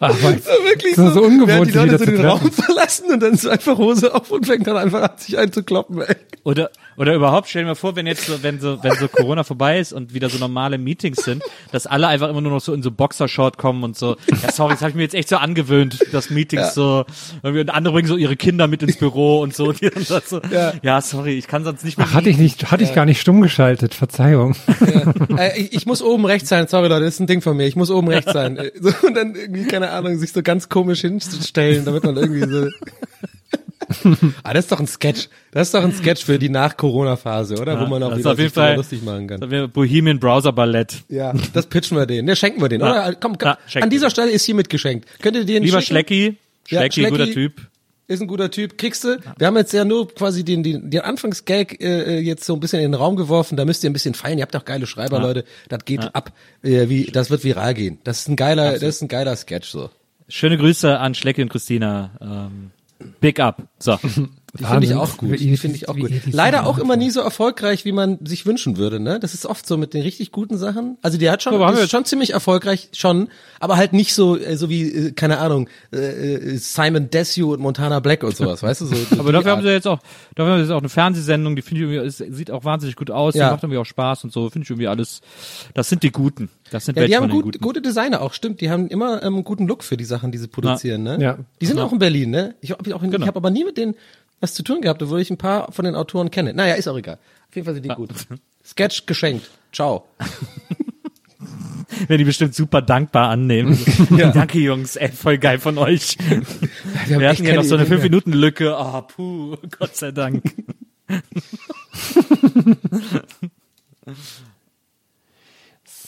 Ach, weil, So wirklich so, so ungewohnt, die Leute so den. Raum verlassen und dann ist einfach Hose auf und fängt dann einfach an, sich einzukloppen, ey. Oder oder überhaupt stell dir mal vor, wenn jetzt so, wenn so wenn so Corona vorbei ist und wieder so normale Meetings sind, dass alle einfach immer nur noch so in so Boxershort kommen und so. Ja, sorry, das habe ich mir jetzt echt so angewöhnt, dass Meetings so irgendwie und andere bringen so ihre Kinder mit ins Büro und so. Und die dann so Ja. ja. sorry, ich kann sonst nicht mehr. Ach, hatte ich nicht, hatte ich gar nicht stumm geschaltet, Verzeihung. Äh, ich, ich muss oben rechts sein, sorry Leute, das ist ein Ding von mir, ich muss oben rechts sein. So, und dann irgendwie, keine Ahnung, sich so ganz komisch hinzustellen, damit man irgendwie so... ah, das ist doch ein Sketch. Das ist doch ein Sketch für die Nach-Corona-Phase, oder? Wo man auch wieder auf jeden Fall lustig machen kann. Bohemian Browser Ballett. Ja, das pitchen wir denen. Ne, schenken wir den, Ja. oder? Komm, komm. Ja, schenken an dieser. Stelle ist hiermit geschenkt. Könnt ihr den Lieber schicken? Schlecki, Ja, Schlecki, Schlecki. guter Typ. Ist ein guter Typ. Kriegst du? Wir haben jetzt ja nur quasi den, den, den Anfangsgag äh, jetzt so ein bisschen in den Raum geworfen. Da müsst ihr ein bisschen feiern. Ihr habt doch geile Schreiber, Leute. Das geht ab. Äh, wie, das wird viral gehen. Das ist ein geiler, das ist ein geiler Sketch so. Schöne Grüße an Schlecki und Christina. Ähm, big up. So. Die finde ich auch gut. Die finde ich auch gut. Leider auch immer nie so erfolgreich, wie man sich wünschen würde, ne? Das ist oft so mit den richtig guten Sachen. Also die hat schon, Aber haben wir schon ziemlich erfolgreich, schon, aber halt nicht so, äh, so wie, äh, keine Ahnung, äh, Simon Desue und Montana Black und sowas, weißt du? So, Aber dafür Art. haben sie jetzt auch, dafür haben sie jetzt auch eine Fernsehsendung, die finde ich irgendwie, es sieht auch wahnsinnig gut aus, Ja. die macht irgendwie auch Spaß und so, finde ich irgendwie alles, das sind die Guten. Das sind Ja, die haben gut, Guten. gute Designer auch, stimmt. Die haben immer ähm, einen guten Look für die Sachen, die sie produzieren, ne? Ja. Die sind auch in Berlin, ne? Ich habe auch, in- Genau. ich habe aber nie mit denen was zu tun gehabt, obwohl ich ein paar von den Autoren kenne. Naja, ist auch egal. Auf jeden Fall sind die gut. Sketch geschenkt. Ciao. Wenn die bestimmt super dankbar annehmen. Danke Jungs, ey, voll geil von euch. haben Wir echt hatten ja noch so eine Idee mehr. 5-Minuten-Lücke. Ah, puh, Gott sei Dank.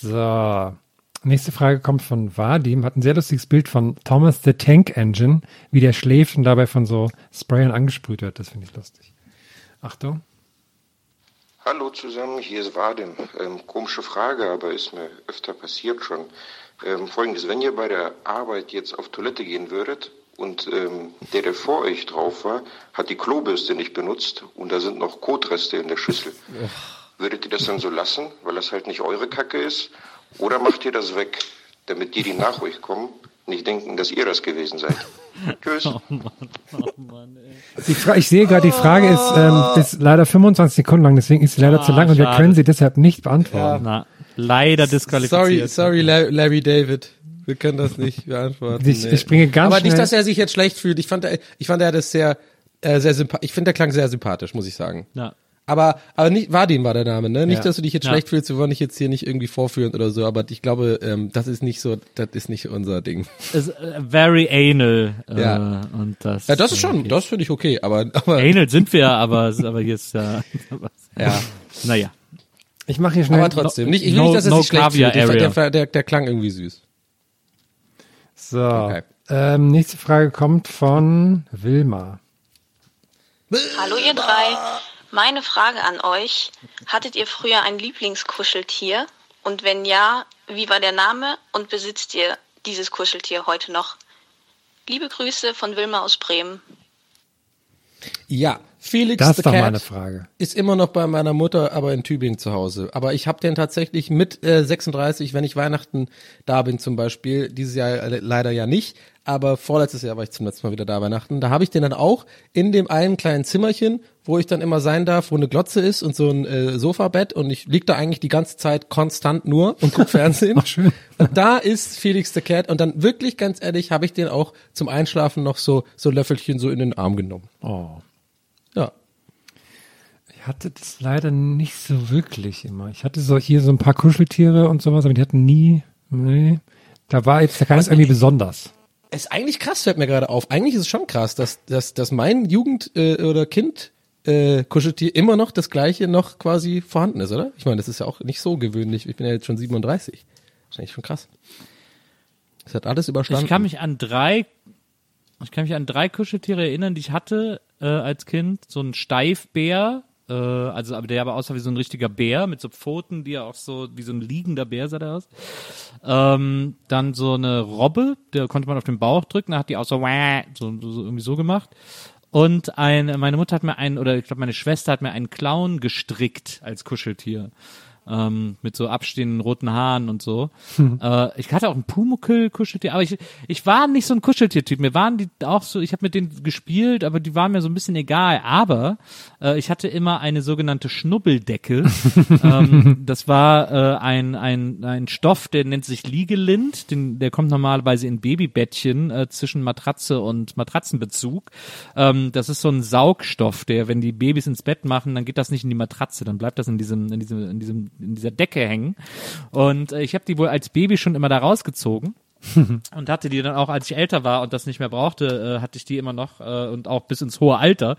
So. Nächste Frage kommt von Vadim, hat ein sehr lustiges Bild von Thomas the Tank Engine, wie der schläft und dabei von so Sprayern angesprüht wird. Das finde ich lustig. Achtung. Hallo zusammen, hier ist Vadim. Ähm, komische Frage, aber ist mir öfter passiert schon. Ähm, Folgendes, wenn ihr bei der Arbeit jetzt auf Toilette gehen würdet und ähm, der, der vor euch drauf war, hat die Klobürste nicht benutzt und da sind noch Kotreste in der Schüssel. Würdet ihr das dann so lassen, weil das halt nicht eure Kacke ist? Oder macht ihr das weg, damit die, die nach euch kommen, nicht denken, dass ihr das gewesen seid? Tschüss. Die Fra ich sehe gerade, die Frage ist, ähm, ist leider 25 Sekunden lang, deswegen ist sie leider Ah, zu lang und wir schade. können sie deshalb nicht beantworten. Na, leider disqualifiziert. Sorry, sorry, La- Larry David. Wir können das nicht beantworten. Ich- ich springe ganz Aber nicht, dass er sich jetzt schlecht fühlt. Ich fand, er- ich fand, er das sehr, äh, sehr sympathisch. Ich finde, der klang sehr sympathisch, muss ich sagen. Ja. Aber, aber nicht, Vadim war der Name, ne? Nicht, Ja. dass du dich jetzt Ja. schlecht fühlst. Wir wollen dich jetzt hier nicht irgendwie vorführen oder so. Aber ich glaube, ähm, das ist nicht so, das ist nicht unser Ding. Ist äh, very anal. Äh, Ja. Und das, Ja, das ist schon, äh, das finde ich okay. Aber, aber, Anal sind wir, aber, aber hier ist ja, ja. naja. Ich mache hier schnell. Aber trotzdem. Nicht, ich will No- nicht, dass er no sich schlecht fühlt. Der, der, der klang irgendwie süß. So. Okay. Ähm, nächste Frage kommt von Wilma. Hallo ihr drei. Meine Frage an euch. Hattet ihr früher ein Lieblingskuscheltier? Und wenn ja, wie war der Name und besitzt ihr dieses Kuscheltier heute noch? Liebe Grüße von Wilma aus Bremen. Ja, Felix Das the Cat mal eine Frage. ist immer noch bei meiner Mutter, aber in Tübingen zu Hause. Aber ich habe den tatsächlich mit äh, 36, wenn ich Weihnachten da bin zum Beispiel, dieses Jahr äh, leider ja nicht, aber vorletztes Jahr war ich zum letzten Mal wieder da Weihnachten. Da habe ich den dann auch in dem einen kleinen Zimmerchen, wo ich dann immer sein darf, wo eine Glotze ist und so ein äh, Sofabett und ich lieg da eigentlich die ganze Zeit konstant nur und guck Fernsehen. Ach, schön. Und da ist Felix the Cat und dann wirklich ganz ehrlich habe ich den auch zum Einschlafen noch so so Löffelchen so in den Arm genommen. Oh. Hatte das leider nicht so wirklich immer. Ich hatte so hier so ein paar Kuscheltiere und sowas, aber die hatten nie, nee. Da war jetzt keines irgendwie besonders. ist eigentlich krass, fällt mir gerade auf. Eigentlich ist es schon krass, dass, dass, dass mein Jugend- äh, oder Kind äh, Kuscheltier immer noch das gleiche noch quasi vorhanden ist, oder? Ich meine, das ist ja auch nicht so gewöhnlich. Ich bin ja jetzt schon 37. Das ist eigentlich schon krass. Das hat alles überstanden. Ich kann mich an drei, ich kann mich an drei Kuscheltiere erinnern, die ich hatte äh, als Kind. So ein Steifbär, äh, also aber der aber aussah wie so ein richtiger Bär mit so Pfoten, die ja auch so wie so ein liegender Bär sah der aus. Ähm, dann so eine Robbe, der konnte man auf den Bauch drücken, da hat die auch so, wah, so, so irgendwie so gemacht. Und ein, meine Mutter hat mir einen, oder ich glaube meine Schwester hat mir einen Clown gestrickt als Kuscheltier. Ähm, mit so abstehenden roten Haaren und so. Äh, ich hatte auch ein Pumuckl-Kuscheltier, aber ich, ich war nicht so ein Kuscheltier-Typ. Mir waren die auch so, ich habe mit denen gespielt, aber die waren mir so ein bisschen egal. Aber äh, ich hatte immer eine sogenannte Schnubbeldecke. ähm, das war äh, ein, ein, ein Stoff, der nennt sich Liegelind. Den, der kommt normalerweise in Babybettchen äh, zwischen Matratze und Matratzenbezug. Ähm, das ist so ein Saugstoff, der, wenn die Babys ins Bett machen, dann geht das nicht in die Matratze, dann bleibt das in diesem, in diesem, in diesem, in dieser Decke hängen. Und äh, ich habe die wohl als Baby schon immer da rausgezogen. und hatte die dann auch, als ich älter war und das nicht mehr brauchte, äh, hatte ich die immer noch äh, und auch bis ins hohe Alter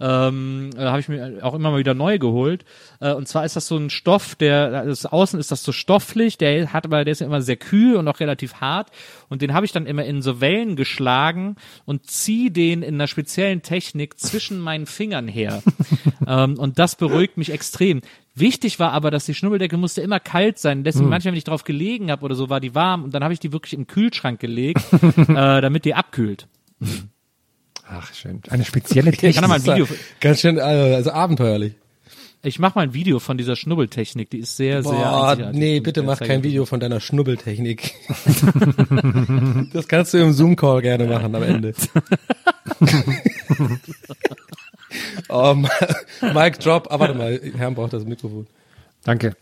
ähm, äh, habe ich mir auch immer mal wieder neu geholt. Äh, und zwar ist das so ein Stoff, der das außen ist das so stofflich, der hat aber der ist ja immer sehr kühl und auch relativ hart und den habe ich dann immer in so Wellen geschlagen und zieh den in einer speziellen Technik zwischen meinen Fingern her. ähm, und das beruhigt mich extrem. Wichtig war aber, dass die Schnubbeldecke musste immer kalt sein. Deswegen manchmal, wenn ich drauf gelegen habe oder so, war die warm und dann habe ich die wirklich in den Kühlschrank gelegt, äh, damit die abkühlt. Ach, schön. Eine spezielle Ich kann Technik. mal ein Video. Ganz schön, also, also abenteuerlich. Ich mache mal ein Video von dieser Schnubbeltechnik. Die ist sehr, sehr. Boah, einzigartig. nee, bitte mach kein Video von deiner Schnubbeltechnik. das kannst du im Zoom-Call gerne machen am Ende. oh, Mic drop. Ah, warte mal, Herrn braucht das Mikrofon. Danke.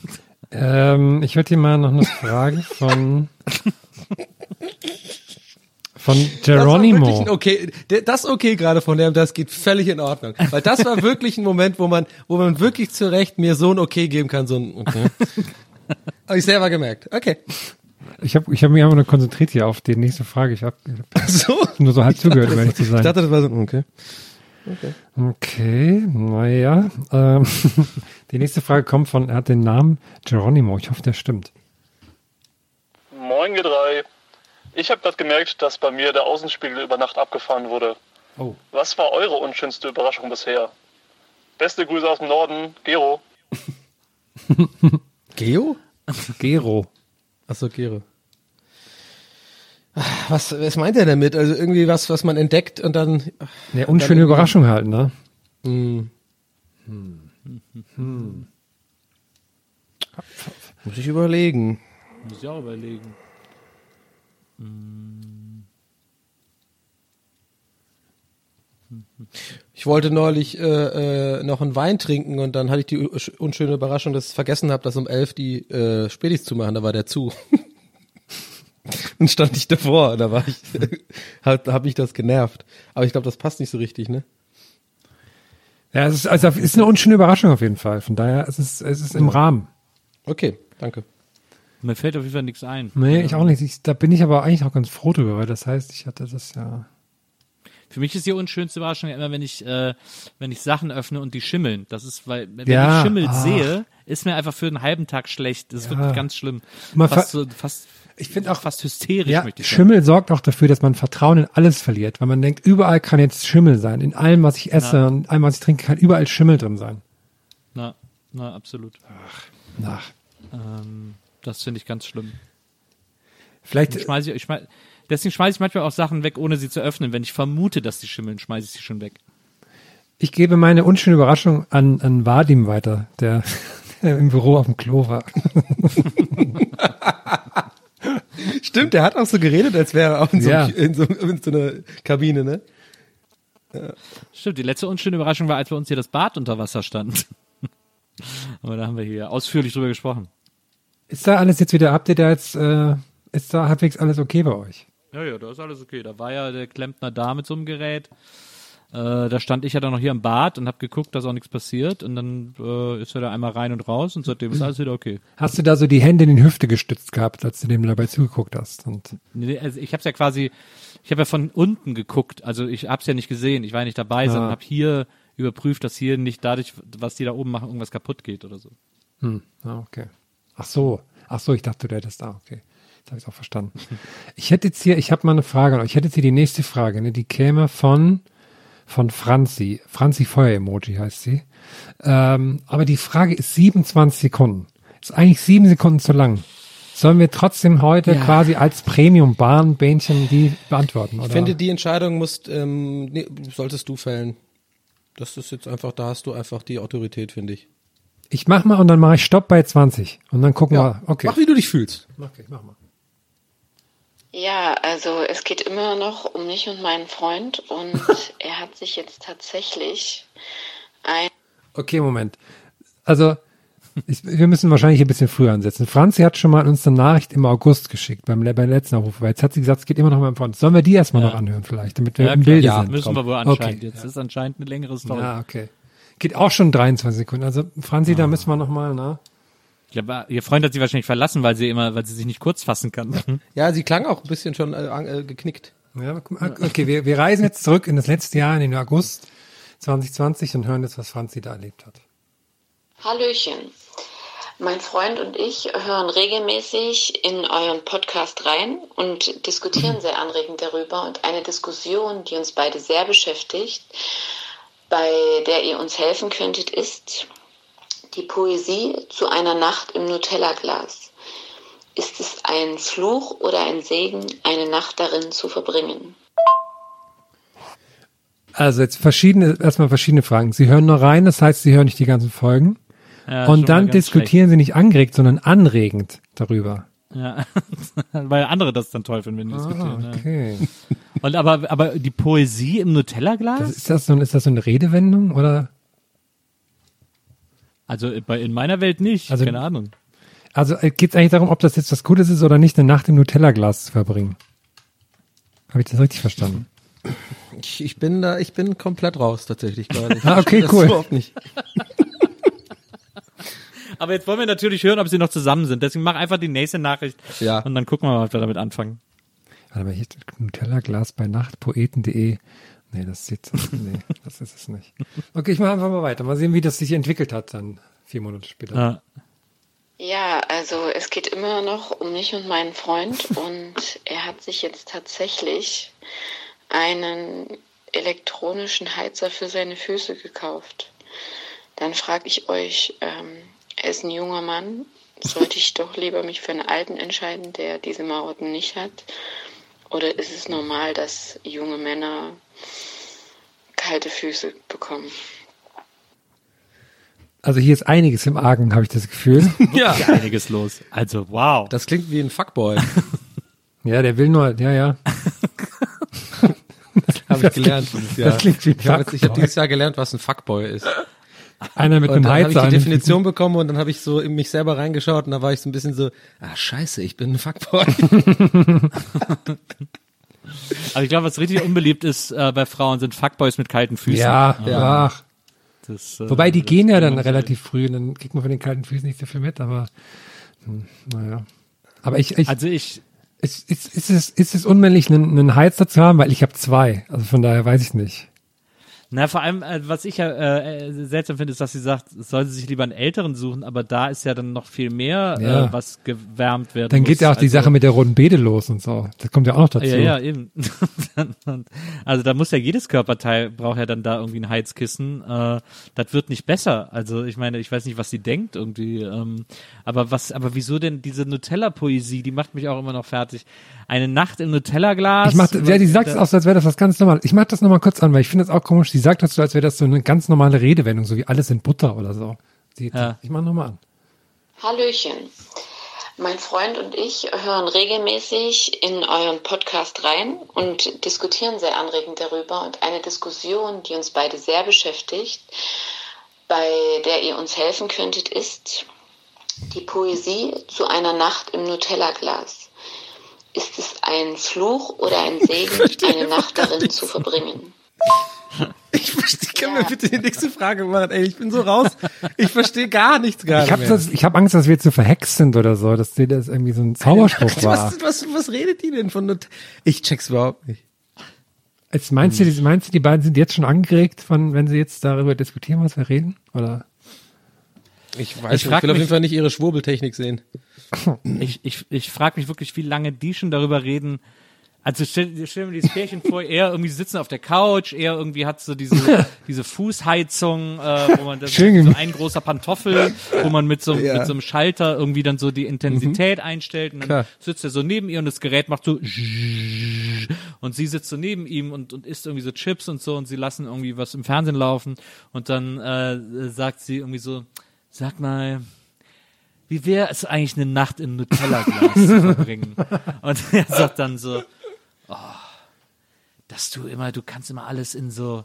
ähm, ich würde dir mal noch eine Frage von von Das war wirklich Geronimo. ein okay, das okay gerade von dem, das geht völlig in Ordnung. Weil das war wirklich ein Moment, wo man, wo man wirklich zu Recht mir so ein Okay geben kann, so ein Okay. Habe ich selber gemerkt. Okay. Ich habe ich hab mich einfach nur konzentriert hier auf die nächste Frage. Ich habe So. nur so halb zugehört, um ehrlich zu Ich sein. dachte, das war so ein Okay. Okay, naja. Ähm, die nächste Frage kommt von, er hat den Namen Geronimo. Ich hoffe, der stimmt. Moin, ihr drei. Ich habe gerade gemerkt, dass bei mir der Außenspiegel über Nacht abgefahren wurde. Oh. Was war eure unschönste Überraschung bisher? Beste Grüße aus dem Norden, Gero. Geo? Gero. Achso, Gero. Was, was meint er damit? Also irgendwie was, was man entdeckt und dann. Eine unschöne Überraschung halt, ne? Hm. Muss ich überlegen. Muss ich auch überlegen. Ich wollte neulich äh, äh, noch einen Wein trinken und dann hatte ich die unschöne Überraschung, dass ich vergessen habe, dass um elf die äh, Spätis zu machen. Da war der zu. und stand ich davor. Da war ich, hat, hat mich das genervt. Aber ich glaube, das passt nicht so richtig, ne? Ja, es ist, also es ist eine unschöne Überraschung auf jeden Fall. Von daher, es ist, es ist im Rahmen. Okay, danke. Mir fällt auf jeden Fall nichts ein. Nee, ich auch nicht. Ich, da bin ich aber eigentlich auch ganz froh drüber, weil das heißt, ich hatte das ja. Für mich ist die unschönste Überraschung immer, wenn ich, äh, wenn ich Sachen öffne und die schimmeln. Das ist, weil, wenn Ja, ich Schimmel ach. sehe, ist mir einfach für einen halben Tag schlecht. Das ist Ja. wirklich ganz schlimm. Man fast, so, fast, Ich finde auch, fast hysterisch, ja, möchte ich sagen. Schimmel sorgt auch dafür, dass man Vertrauen in alles verliert, weil man denkt, überall kann jetzt Schimmel sein. In allem, was ich esse Ja. und allem, was ich trinke, kann überall Schimmel drin sein. Na, na, absolut. Na. Ähm, das finde ich ganz schlimm. Vielleicht, Dann schmeiß ich, ich schmeiß, deswegen schmeiße ich manchmal auch Sachen weg, ohne sie zu öffnen. Wenn ich vermute, dass die schimmeln, schmeiße ich sie schon weg. Ich gebe meine unschöne Überraschung an, an Vadim weiter, der, der im Büro auf dem Klo war. Stimmt, der hat auch so geredet, als wäre er auch in so, Ja. in so, in so einer Kabine, ne? Stimmt, die letzte unschöne Überraschung war, als bei uns hier das Bad unter Wasser stand. Aber da haben wir hier ausführlich drüber gesprochen. Ist da alles jetzt wieder, habt ihr da jetzt, äh, ist da halbwegs alles okay bei euch? Ja, ja, da ist alles okay. Da war ja der Klempner da mit so einem Gerät. Äh, da stand ich ja dann noch hier im Bad und habe geguckt, dass auch nichts passiert. Und dann äh, ist er da einmal rein und raus und seitdem ist alles wieder okay. Hast du da so die Hände in die Hüfte gestützt gehabt, als du dem dabei zugeguckt hast? Und Nee, also ich habe es ja quasi, ich habe ja von unten geguckt. Also ich habe es ja nicht gesehen. Ich war ja nicht dabei, Ah. sondern habe hier überprüft, dass hier nicht dadurch, was die da oben machen, irgendwas kaputt geht oder so. Hm, ah, okay. Ach so, ach so, ich dachte, du hättest da, okay. Jetzt habe ich auch verstanden. Ich hätte jetzt hier, ich habe mal eine Frage an euch. Ich hätte jetzt hier die nächste Frage, ne? Die käme von, von Franzi. Franzi Feuer-Emoji heißt sie. Ähm, aber die Frage ist 27 Sekunden. Ist eigentlich sieben Sekunden zu lang. Sollen wir trotzdem heute Ja. quasi als Premium-Bahn-Bähnchen die beantworten? Oder? Ich finde, die Entscheidung musst, ähm, nee, solltest du fällen. Das ist jetzt einfach, da hast du einfach die Autorität, finde ich. ich mach mal und dann mache ich Stopp bei 20. Und dann gucken wir, okay. Mach, wie du dich fühlst. Okay, mach mal. Ja, also es geht immer noch um mich und meinen Freund und er hat sich jetzt tatsächlich ein Okay, Moment. Also, ich, wir müssen wahrscheinlich ein bisschen früher ansetzen. Franzi hat schon mal uns eine Nachricht im August geschickt, beim, beim letzten Aufruf. Weil jetzt hat sie gesagt, es geht immer noch mal im Freund. Sollen wir die erstmal noch anhören vielleicht, damit wir im klar. Bilde ja, sind? müssen wir wohl Okay. anscheinend. Jetzt ist anscheinend eine längere Story. Ja, okay. Geht auch schon 23 Sekunden. Also, Franzi, da müssen wir noch mal, ne? Ich glaub, ihr Freund hat sie wahrscheinlich verlassen, weil sie immer, weil sie sich nicht kurz fassen kann. Ja, sie klang auch ein bisschen schon äh, äh, geknickt. Ja, okay, wir, wir reisen jetzt zurück in das letzte Jahr, in den August 2020 und hören jetzt, was Franzi da erlebt hat. Hallöchen. Mein Freund und ich hören regelmäßig in euren Podcast rein und diskutieren sehr anregend darüber. Und eine Diskussion, die uns beide sehr beschäftigt, bei der ihr uns helfen könntet, ist die Poesie zu einer Nacht im Nutella-Glas. Ist es ein Fluch oder ein Segen, eine Nacht darin zu verbringen? Also jetzt verschiedene, erstmal verschiedene Fragen. Sie hören nur rein, das heißt, Sie hören nicht die ganzen Folgen. Ja, und dann diskutieren Sie nicht angeregt, sondern anregend darüber. Ja, weil andere das dann toll finden, wenn die diskutieren. ja. Ah, okay. Und aber, aber die Poesie im Nutella-Glas? Das, ist, das so, ist das so eine Redewendung oder? Also bei, in meiner Welt nicht, Also- keine Ahnung. Also geht es eigentlich darum, ob das jetzt was Gutes ist oder nicht, eine Nacht im Nutella-Glas zu verbringen? Habe ich das richtig verstanden? Ich, ich bin da, ich bin komplett raus tatsächlich gerade. Ich Ah, okay, cool. Überhaupt nicht. Aber jetzt wollen wir natürlich hören, ob sie noch zusammen sind. Deswegen mach einfach die nächste Nachricht Ja. und dann gucken wir mal, was wir damit anfangen. Warte mal, hier steht Nutella-Glas bei Nacht, poeten.de. Nee, das sieht, nee, das ist es nicht. Okay, ich mache einfach mal weiter. Mal sehen, wie das sich entwickelt hat dann vier Monate später. Ja. Ja, also es geht immer noch um mich und meinen Freund und er hat sich jetzt tatsächlich einen elektronischen Heizer für seine Füße gekauft. Dann frage ich euch, ähm, er ist ein junger Mann, sollte ich doch lieber mich für einen Alten entscheiden, der diese Marotten nicht hat? Oder ist es normal, dass junge Männer kalte Füße bekommen? Also hier ist einiges im Argen, habe ich das Gefühl. Ja. Ist einiges los. Also, wow. Das klingt wie ein Fuckboy. ja, der will nur, ja, ja. Habe ich gelernt dieses Jahr. Das klingt wie ein ich habe jetzt- ich hab Fuckboy. dieses Jahr gelernt, was ein Fuckboy ist. Einer mit und einem dann habe ich Heizer. die Definition bekommen und dann habe ich so in mich selber reingeschaut und da war ich so ein bisschen so, ah scheiße, ich bin ein Fuckboy. Aber ich glaube, was richtig unbeliebt ist äh, bei Frauen sind Fuckboys mit kalten Füßen. Ja, ja. ach. Das, äh, Wobei die das gehen ja dann relativ früh, dann kriegt man von den kalten Füßen nicht so viel mit, aber hm, naja. Aber ich, ich Also ich, ist, ist, ist, es, ist es unmännlich, einen, einen Heizer zu haben, weil ich habe zwei. Also von daher weiß ich nicht. Na, vor allem, äh, was ich ja äh, äh, seltsam finde, ist, dass sie sagt, soll sie sich lieber einen älteren suchen, aber da ist ja dann noch viel mehr, Ja. äh, was gewärmt werden Dann muss. geht ja auch die Also- Sache mit der roten Beete los und so. Das kommt ja auch noch dazu. Ja, ja, eben. also da muss ja jedes Körperteil braucht ja dann da irgendwie ein Heizkissen. Äh, das wird nicht besser. Also ich meine, ich weiß nicht, was sie denkt irgendwie. Ähm, aber was, aber wieso denn diese Nutella-Poesie? Die macht mich auch immer noch fertig. Eine Nacht im Nutella-Glas. Ich mach, ja, die sagt es auch so, als wäre das was ganz normal. Ich mach das nochmal kurz an, weil ich finde das auch komisch. Sie gesagt hast du, als wäre das so eine ganz normale Redewendung, so wie alles in Butter oder so. Die, Ja. Ich mach nochmal an. Hallöchen. Mein Freund und ich hören regelmäßig in euren Podcast rein und diskutieren sehr anregend darüber. Und eine Diskussion, die uns beide sehr beschäftigt, bei der ihr uns helfen könntet, ist die Poesie zu einer Nacht im Nutella-Glas. Ist es ein Fluch oder ein Segen, eine Nacht darin zu verbringen? Ich verstehe, kann mir bitte die nächste Frage machen, ey, ich bin so raus. Ich verstehe gar nichts gerade Ich habe mehr. das, ich hab Angst, dass wir jetzt so verhext sind oder so, dass dir das irgendwie so ein Zauberspruch war. was, was, was redet die denn von Ich check's überhaupt nicht. Jetzt meinst du, die- meinst du, die beiden sind jetzt schon angeregt, von, wenn sie jetzt darüber diskutieren, was wir reden? Oder? Ich weiß Ich ich will auf mich- jeden Fall nicht ihre Schwurbeltechnik sehen. Ich, ich, ich frage mich wirklich, wie lange die schon darüber reden. Also stell, stell mir dieses Pärchen vor, er irgendwie sitzen auf der Couch, er irgendwie hat so diese, diese Fußheizung, äh, wo man das Schön so ein großer Pantoffel, wo man mit so, Ja. mit so einem Schalter irgendwie dann so die Intensität einstellt und dann Klar. sitzt er so neben ihr und das Gerät macht so und sie sitzt so neben ihm und, und isst irgendwie so Chips und so und sie lassen irgendwie was im Fernsehen laufen und dann äh, sagt sie irgendwie so, sag mal, wie wäre es eigentlich eine Nacht im Nutella-Glas zu verbringen? Und er sagt dann so, oh, dass du immer, du kannst immer alles in so,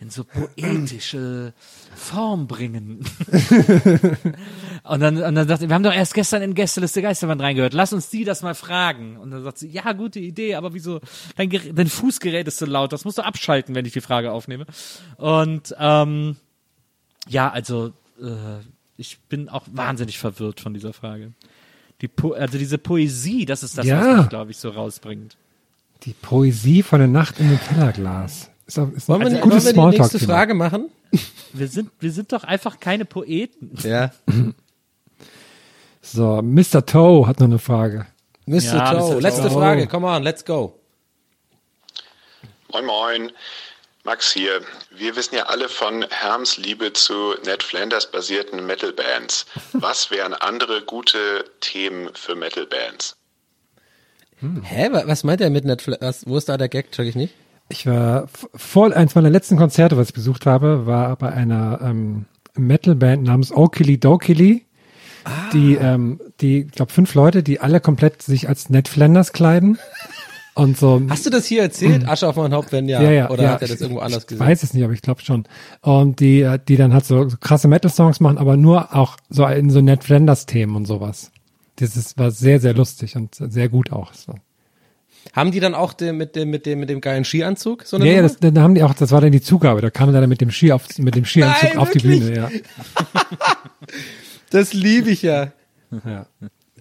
in so poetische Form bringen. und dann, und dann sagt er, wir haben doch erst gestern in Gästeliste Geisterband reingehört, lass uns die das mal fragen. Und dann sagt sie, ja, gute Idee, aber wieso, dein, dein Fußgerät ist so laut, das musst du abschalten, wenn ich die Frage aufnehme. Und, ähm, ja, also, äh, ich bin auch wahnsinnig verwirrt von dieser Frage. Die po also diese Poesie, das ist das, Ja. was mich, glaube ich, so rausbringt. Die Poesie von der Nacht im Nutella-Glas. Ist, auch- ist Wollen wir, ein die- gutes wollen wir die nächste Smalltalk-Thema. Frage machen? Wir sind, wir sind doch einfach keine Poeten. Ja. So, Mr. Toe hat noch eine Frage. Mr. Ja, Toe, Mr. letzte Toe. Frage, come on, let's go. Moin Moin, Max hier. Wir wissen ja alle von Herms Liebe zu Ned Flanders basierten Metal-Bands. Was wären andere gute Themen für Metal-Bands? Hä, wa- was meint er mit Netflix? Was, wo ist da der Gag? Check ich nicht. Ich war vor eins meiner letzten Konzerte, was ich besucht habe, war bei einer ähm, Metalband namens Okili Dokili. Die, ähm, die, ich glaube, fünf Leute, die alle komplett sich als Ned Flanders kleiden. Und so. Hast du das hier erzählt? Asche auf mein Haupt, wenn ja. Ja, ja, Oder ja, hat er das ich- irgendwo anders ich gesehen? weiß es nicht, aber ich glaube schon. Und die, äh, die dann halt so, so krasse Metal-Songs machen, aber nur auch so in so Ned Flanders-Themen und sowas. Das ist, war sehr, sehr lustig und sehr gut auch. So. Haben die dann auch den, mit dem, mit dem, mit dem geilen Skianzug? So eine Ja, ja, das, dann haben die auch, das war dann die Zugabe. Da kam er dann mit dem Ski auf, mit dem Skianzug Nein, auf die? Bühne, ja. Das liebe ich ja. Ja.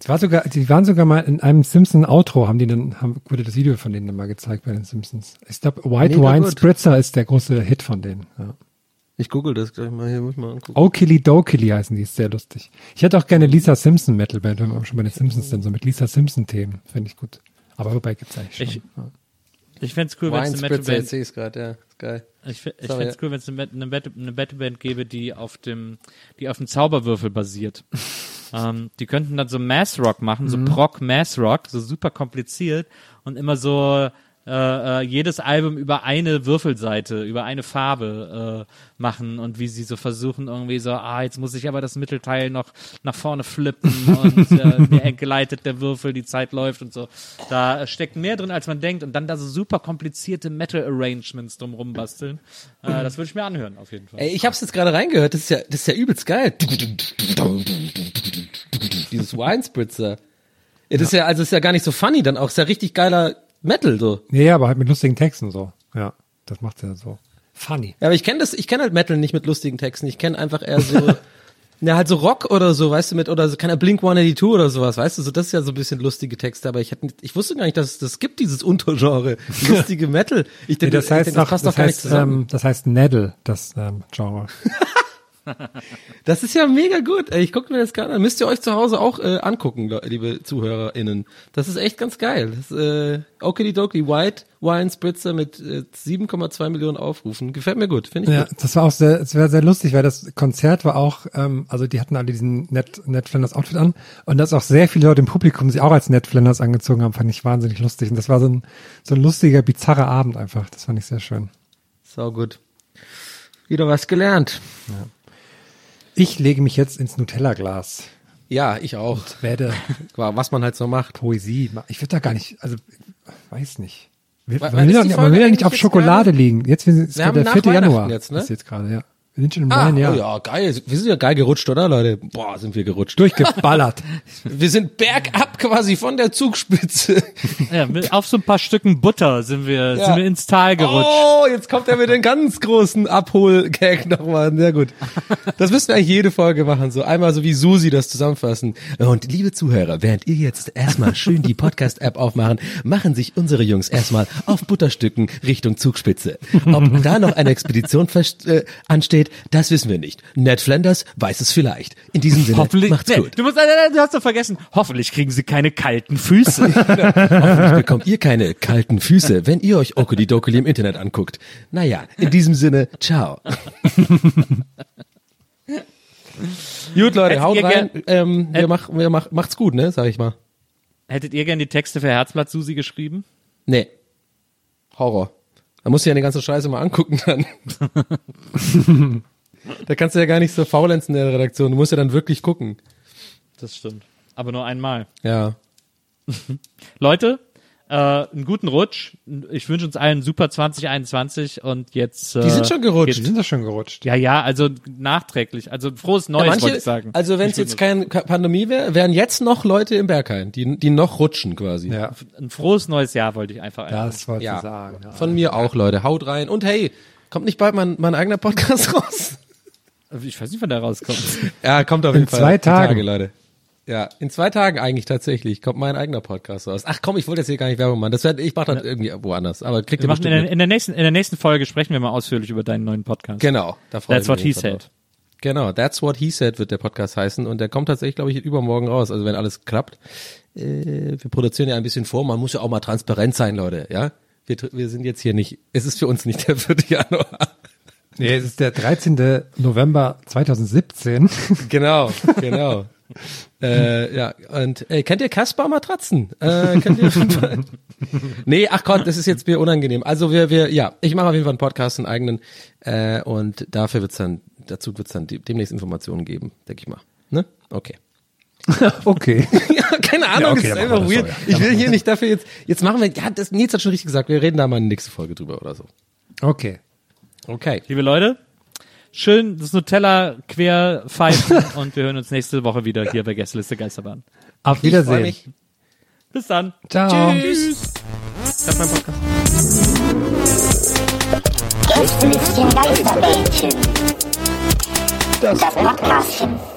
Es war sogar, die waren sogar mal in einem Simpson Outro, haben die dann, haben, wurde das Video von denen dann mal gezeigt bei den Simpsons. Ich glaube, White Mega Wine gut. Spritzer ist der große Hit von denen. Ja. Ich google das gleich mal hier, muss ich mal angucken. Okili Dokili heißen die, ist sehr lustig. Ich hätte auch gerne Lisa Simpson Metalband, wenn wir schon bei den Simpsons sind, so mit Lisa Simpson Themen, finde ich gut. Aber wobei gibt's eigentlich schon. Ich- ja. Ich fände es cool, wenn es eine jetzt sehe ich gerade, ja. Ist geil. Ich, ich Sorry, fände es cool, wenn es eine, eine, eine Metalband gäbe, die auf dem, die auf dem Zauberwürfel basiert. Ähm, die könnten dann so Mass Rock machen, so Mhm. Prog Mass Rock, so super kompliziert und immer so äh, äh, jedes Album über eine Würfelseite, über eine Farbe äh, machen und wie sie so versuchen irgendwie so, ah, jetzt muss ich aber das Mittelteil noch nach vorne flippen und äh, mir gleitet der Würfel, die Zeit läuft und so. Da steckt mehr drin, als man denkt und dann da so super komplizierte Metal-Arrangements drumrum basteln. Äh, das würde ich mir anhören, auf jeden Fall. Ey, ich hab's jetzt gerade reingehört, das ist ja, das ist ja übelst geil. Dieses Wine Spritzer. Ja, das ist ja, also ist ja gar nicht so funny, dann auch ist ja richtig geiler Metal, so. Ja, ja, aber halt mit lustigen Texten so. Ja, das macht ja so. Funny. Ja, aber ich kenne das, ich kenne halt Metal nicht mit lustigen Texten. Ich kenne einfach eher so, na halt so Rock oder so, weißt du, mit, oder so, keine Blink 182 oder sowas, weißt du, so, das ist ja so ein bisschen lustige Texte, aber ich hätte, nicht- ich wusste gar nicht, dass es das gibt, dieses Untergenre, lustige Metal. Ich Nee, denke, das heißt auch, passt das doch gar nicht heißt, zusammen. ähm, das heißt Neddle, das ähm, Genre. Das ist ja mega gut. Ey, ich gucke mir das gerade an. Müsst ihr euch zu Hause auch äh, angucken, liebe ZuhörerInnen. Das ist echt ganz geil. Das, äh, Okidoki White Wine Spritzer mit äh, 7,2 Millionen Aufrufen. Gefällt mir gut, finde ich Ja, gut. das war auch sehr, es war sehr lustig, weil das Konzert war auch, ähm, also die hatten alle diesen Ned, Ned Flanders Outfit an und dass auch sehr viele Leute im Publikum sich auch als Ned Flanders angezogen haben, fand ich wahnsinnig lustig. Und das war so ein, so ein lustiger, bizarrer Abend einfach. Das fand ich sehr schön. Sau gut. Wieder was gelernt. Ich lege mich jetzt ins Nutella-Glas. Ja, ich auch. Und werde Was man halt so macht. Poesie. Ich würde da gar nicht, also weiß nicht. Wann- Man will, ja nicht auf Schokolade liegen. Jetzt ist Wir haben der nach 4. Januar. Jetzt, ne? Ist jetzt gerade, ja. Wir sind schon im Ah, neuen Jahr. oh ja, geil. Wir sind ja geil gerutscht, oder Leute? Boah, sind wir gerutscht. Durchgeballert. Wir sind bergab quasi von der Zugspitze. Ja, mit, auf so ein paar Stücken Butter sind wir, Ja. sind wir ins Tal gerutscht. Oh, jetzt kommt er mit den ganz großen Abhol-Gag nochmal. Sehr gut. Das müssten wir eigentlich jede Folge machen. So einmal so wie Susi das zusammenfassen. Und liebe Zuhörer, während ihr jetzt erstmal schön die Podcast-App aufmachen, machen sich unsere Jungs erstmal auf Butterstücken Richtung Zugspitze. Ob da noch eine Expedition fest, ansteht, das wissen wir nicht. Ned Flanders weiß es vielleicht. In diesem Sinne, Hoffentlich, macht's nee, gut. du musst, du hast doch vergessen, hoffentlich kriegen sie keine kalten Füße. Hoffentlich bekommt ihr keine kalten Füße, wenn ihr euch Okuli Dokuli im Internet anguckt. Naja, in diesem Sinne, ciao. Gut, Leute, Hättet haut rein. gern- Ähm, wir mach, wir mach, macht's gut, ne, sag ich mal. Hättet ihr gern die Texte für Herzblatt Susi geschrieben? Nee. Horror. Da musst du ja den ganzen Scheiße mal angucken dann. da kannst du ja gar nicht so faulenzen in der Redaktion. Du musst ja dann wirklich gucken. Das stimmt. Aber nur einmal. Ja. Leute, äh, einen guten Rutsch. Ich wünsche uns allen super 2021 und jetzt. Äh, Die sind schon gerutscht. geht's- Die sind doch schon gerutscht. Ja, ja, also nachträglich. Also frohes Neues, Ja, manche, wollte ich sagen. Also wenn es jetzt keine Pandemie wäre, wären jetzt noch Leute im Berghain, die, die noch rutschen quasi. Ja, ein frohes neues Jahr wollte ich einfach. das wollte Ja. ich sagen. Ja. Von mir auch, Leute. Haut rein. Und hey, kommt nicht bald mein, mein eigener Podcast raus? Ich weiß nicht, wann der rauskommt. Ja, kommt auf In jeden Fall. zwei Die Tagen. Tage, Leute. Ja, in zwei Tagen eigentlich tatsächlich kommt mein eigener Podcast raus. Ach komm, ich wollte jetzt hier gar nicht Werbung machen. Das werd, ich mache das irgendwie woanders. Aber kriegt ihr machen in, bestimmt der, in, der nächsten, in der nächsten Folge sprechen wir mal ausführlich über deinen neuen Podcast. Genau, da freue That's ich what mich he said. drauf. Genau, That's What He Said wird der Podcast heißen und der kommt tatsächlich, glaube ich, übermorgen raus. Also wenn alles klappt. Äh, wir produzieren ja ein bisschen vor. Man muss ja auch mal transparent sein, Leute. Ja, wir, wir sind jetzt hier nicht. Es ist für uns nicht der 4. Januar. Nee, es ist der 13. November 2017. Genau, genau. äh, ja, und äh, kennt ihr Kaspar Matratzen? Äh, kennt ihr? nee, ach Gott, das ist jetzt mir unangenehm. Also wir, wir, ja, ich mache auf jeden Fall einen Podcast, einen eigenen, äh, und dafür wird's dann, dazu wird's dann de- demnächst Informationen geben, denke ich mal. Ne? Okay. okay. ja, keine Ahnung, Ja, okay, ist einfach weird. so, ja. Ich will hier nicht dafür jetzt, jetzt machen wir, ja, das Nils hat schon richtig gesagt, wir reden da mal in der nächsten Folge drüber oder so. Okay. Okay. Liebe Leute, schön das Nutella quer pfeifen und wir hören uns nächste Woche wieder hier bei Gästeliste Geisterbahn. Auf Ich Wiedersehen. mich. Bis dann. Ciao. Tschüss. Das ist mein Podcast. Gästelistchen Geisterbällchen. Das Podcastchen.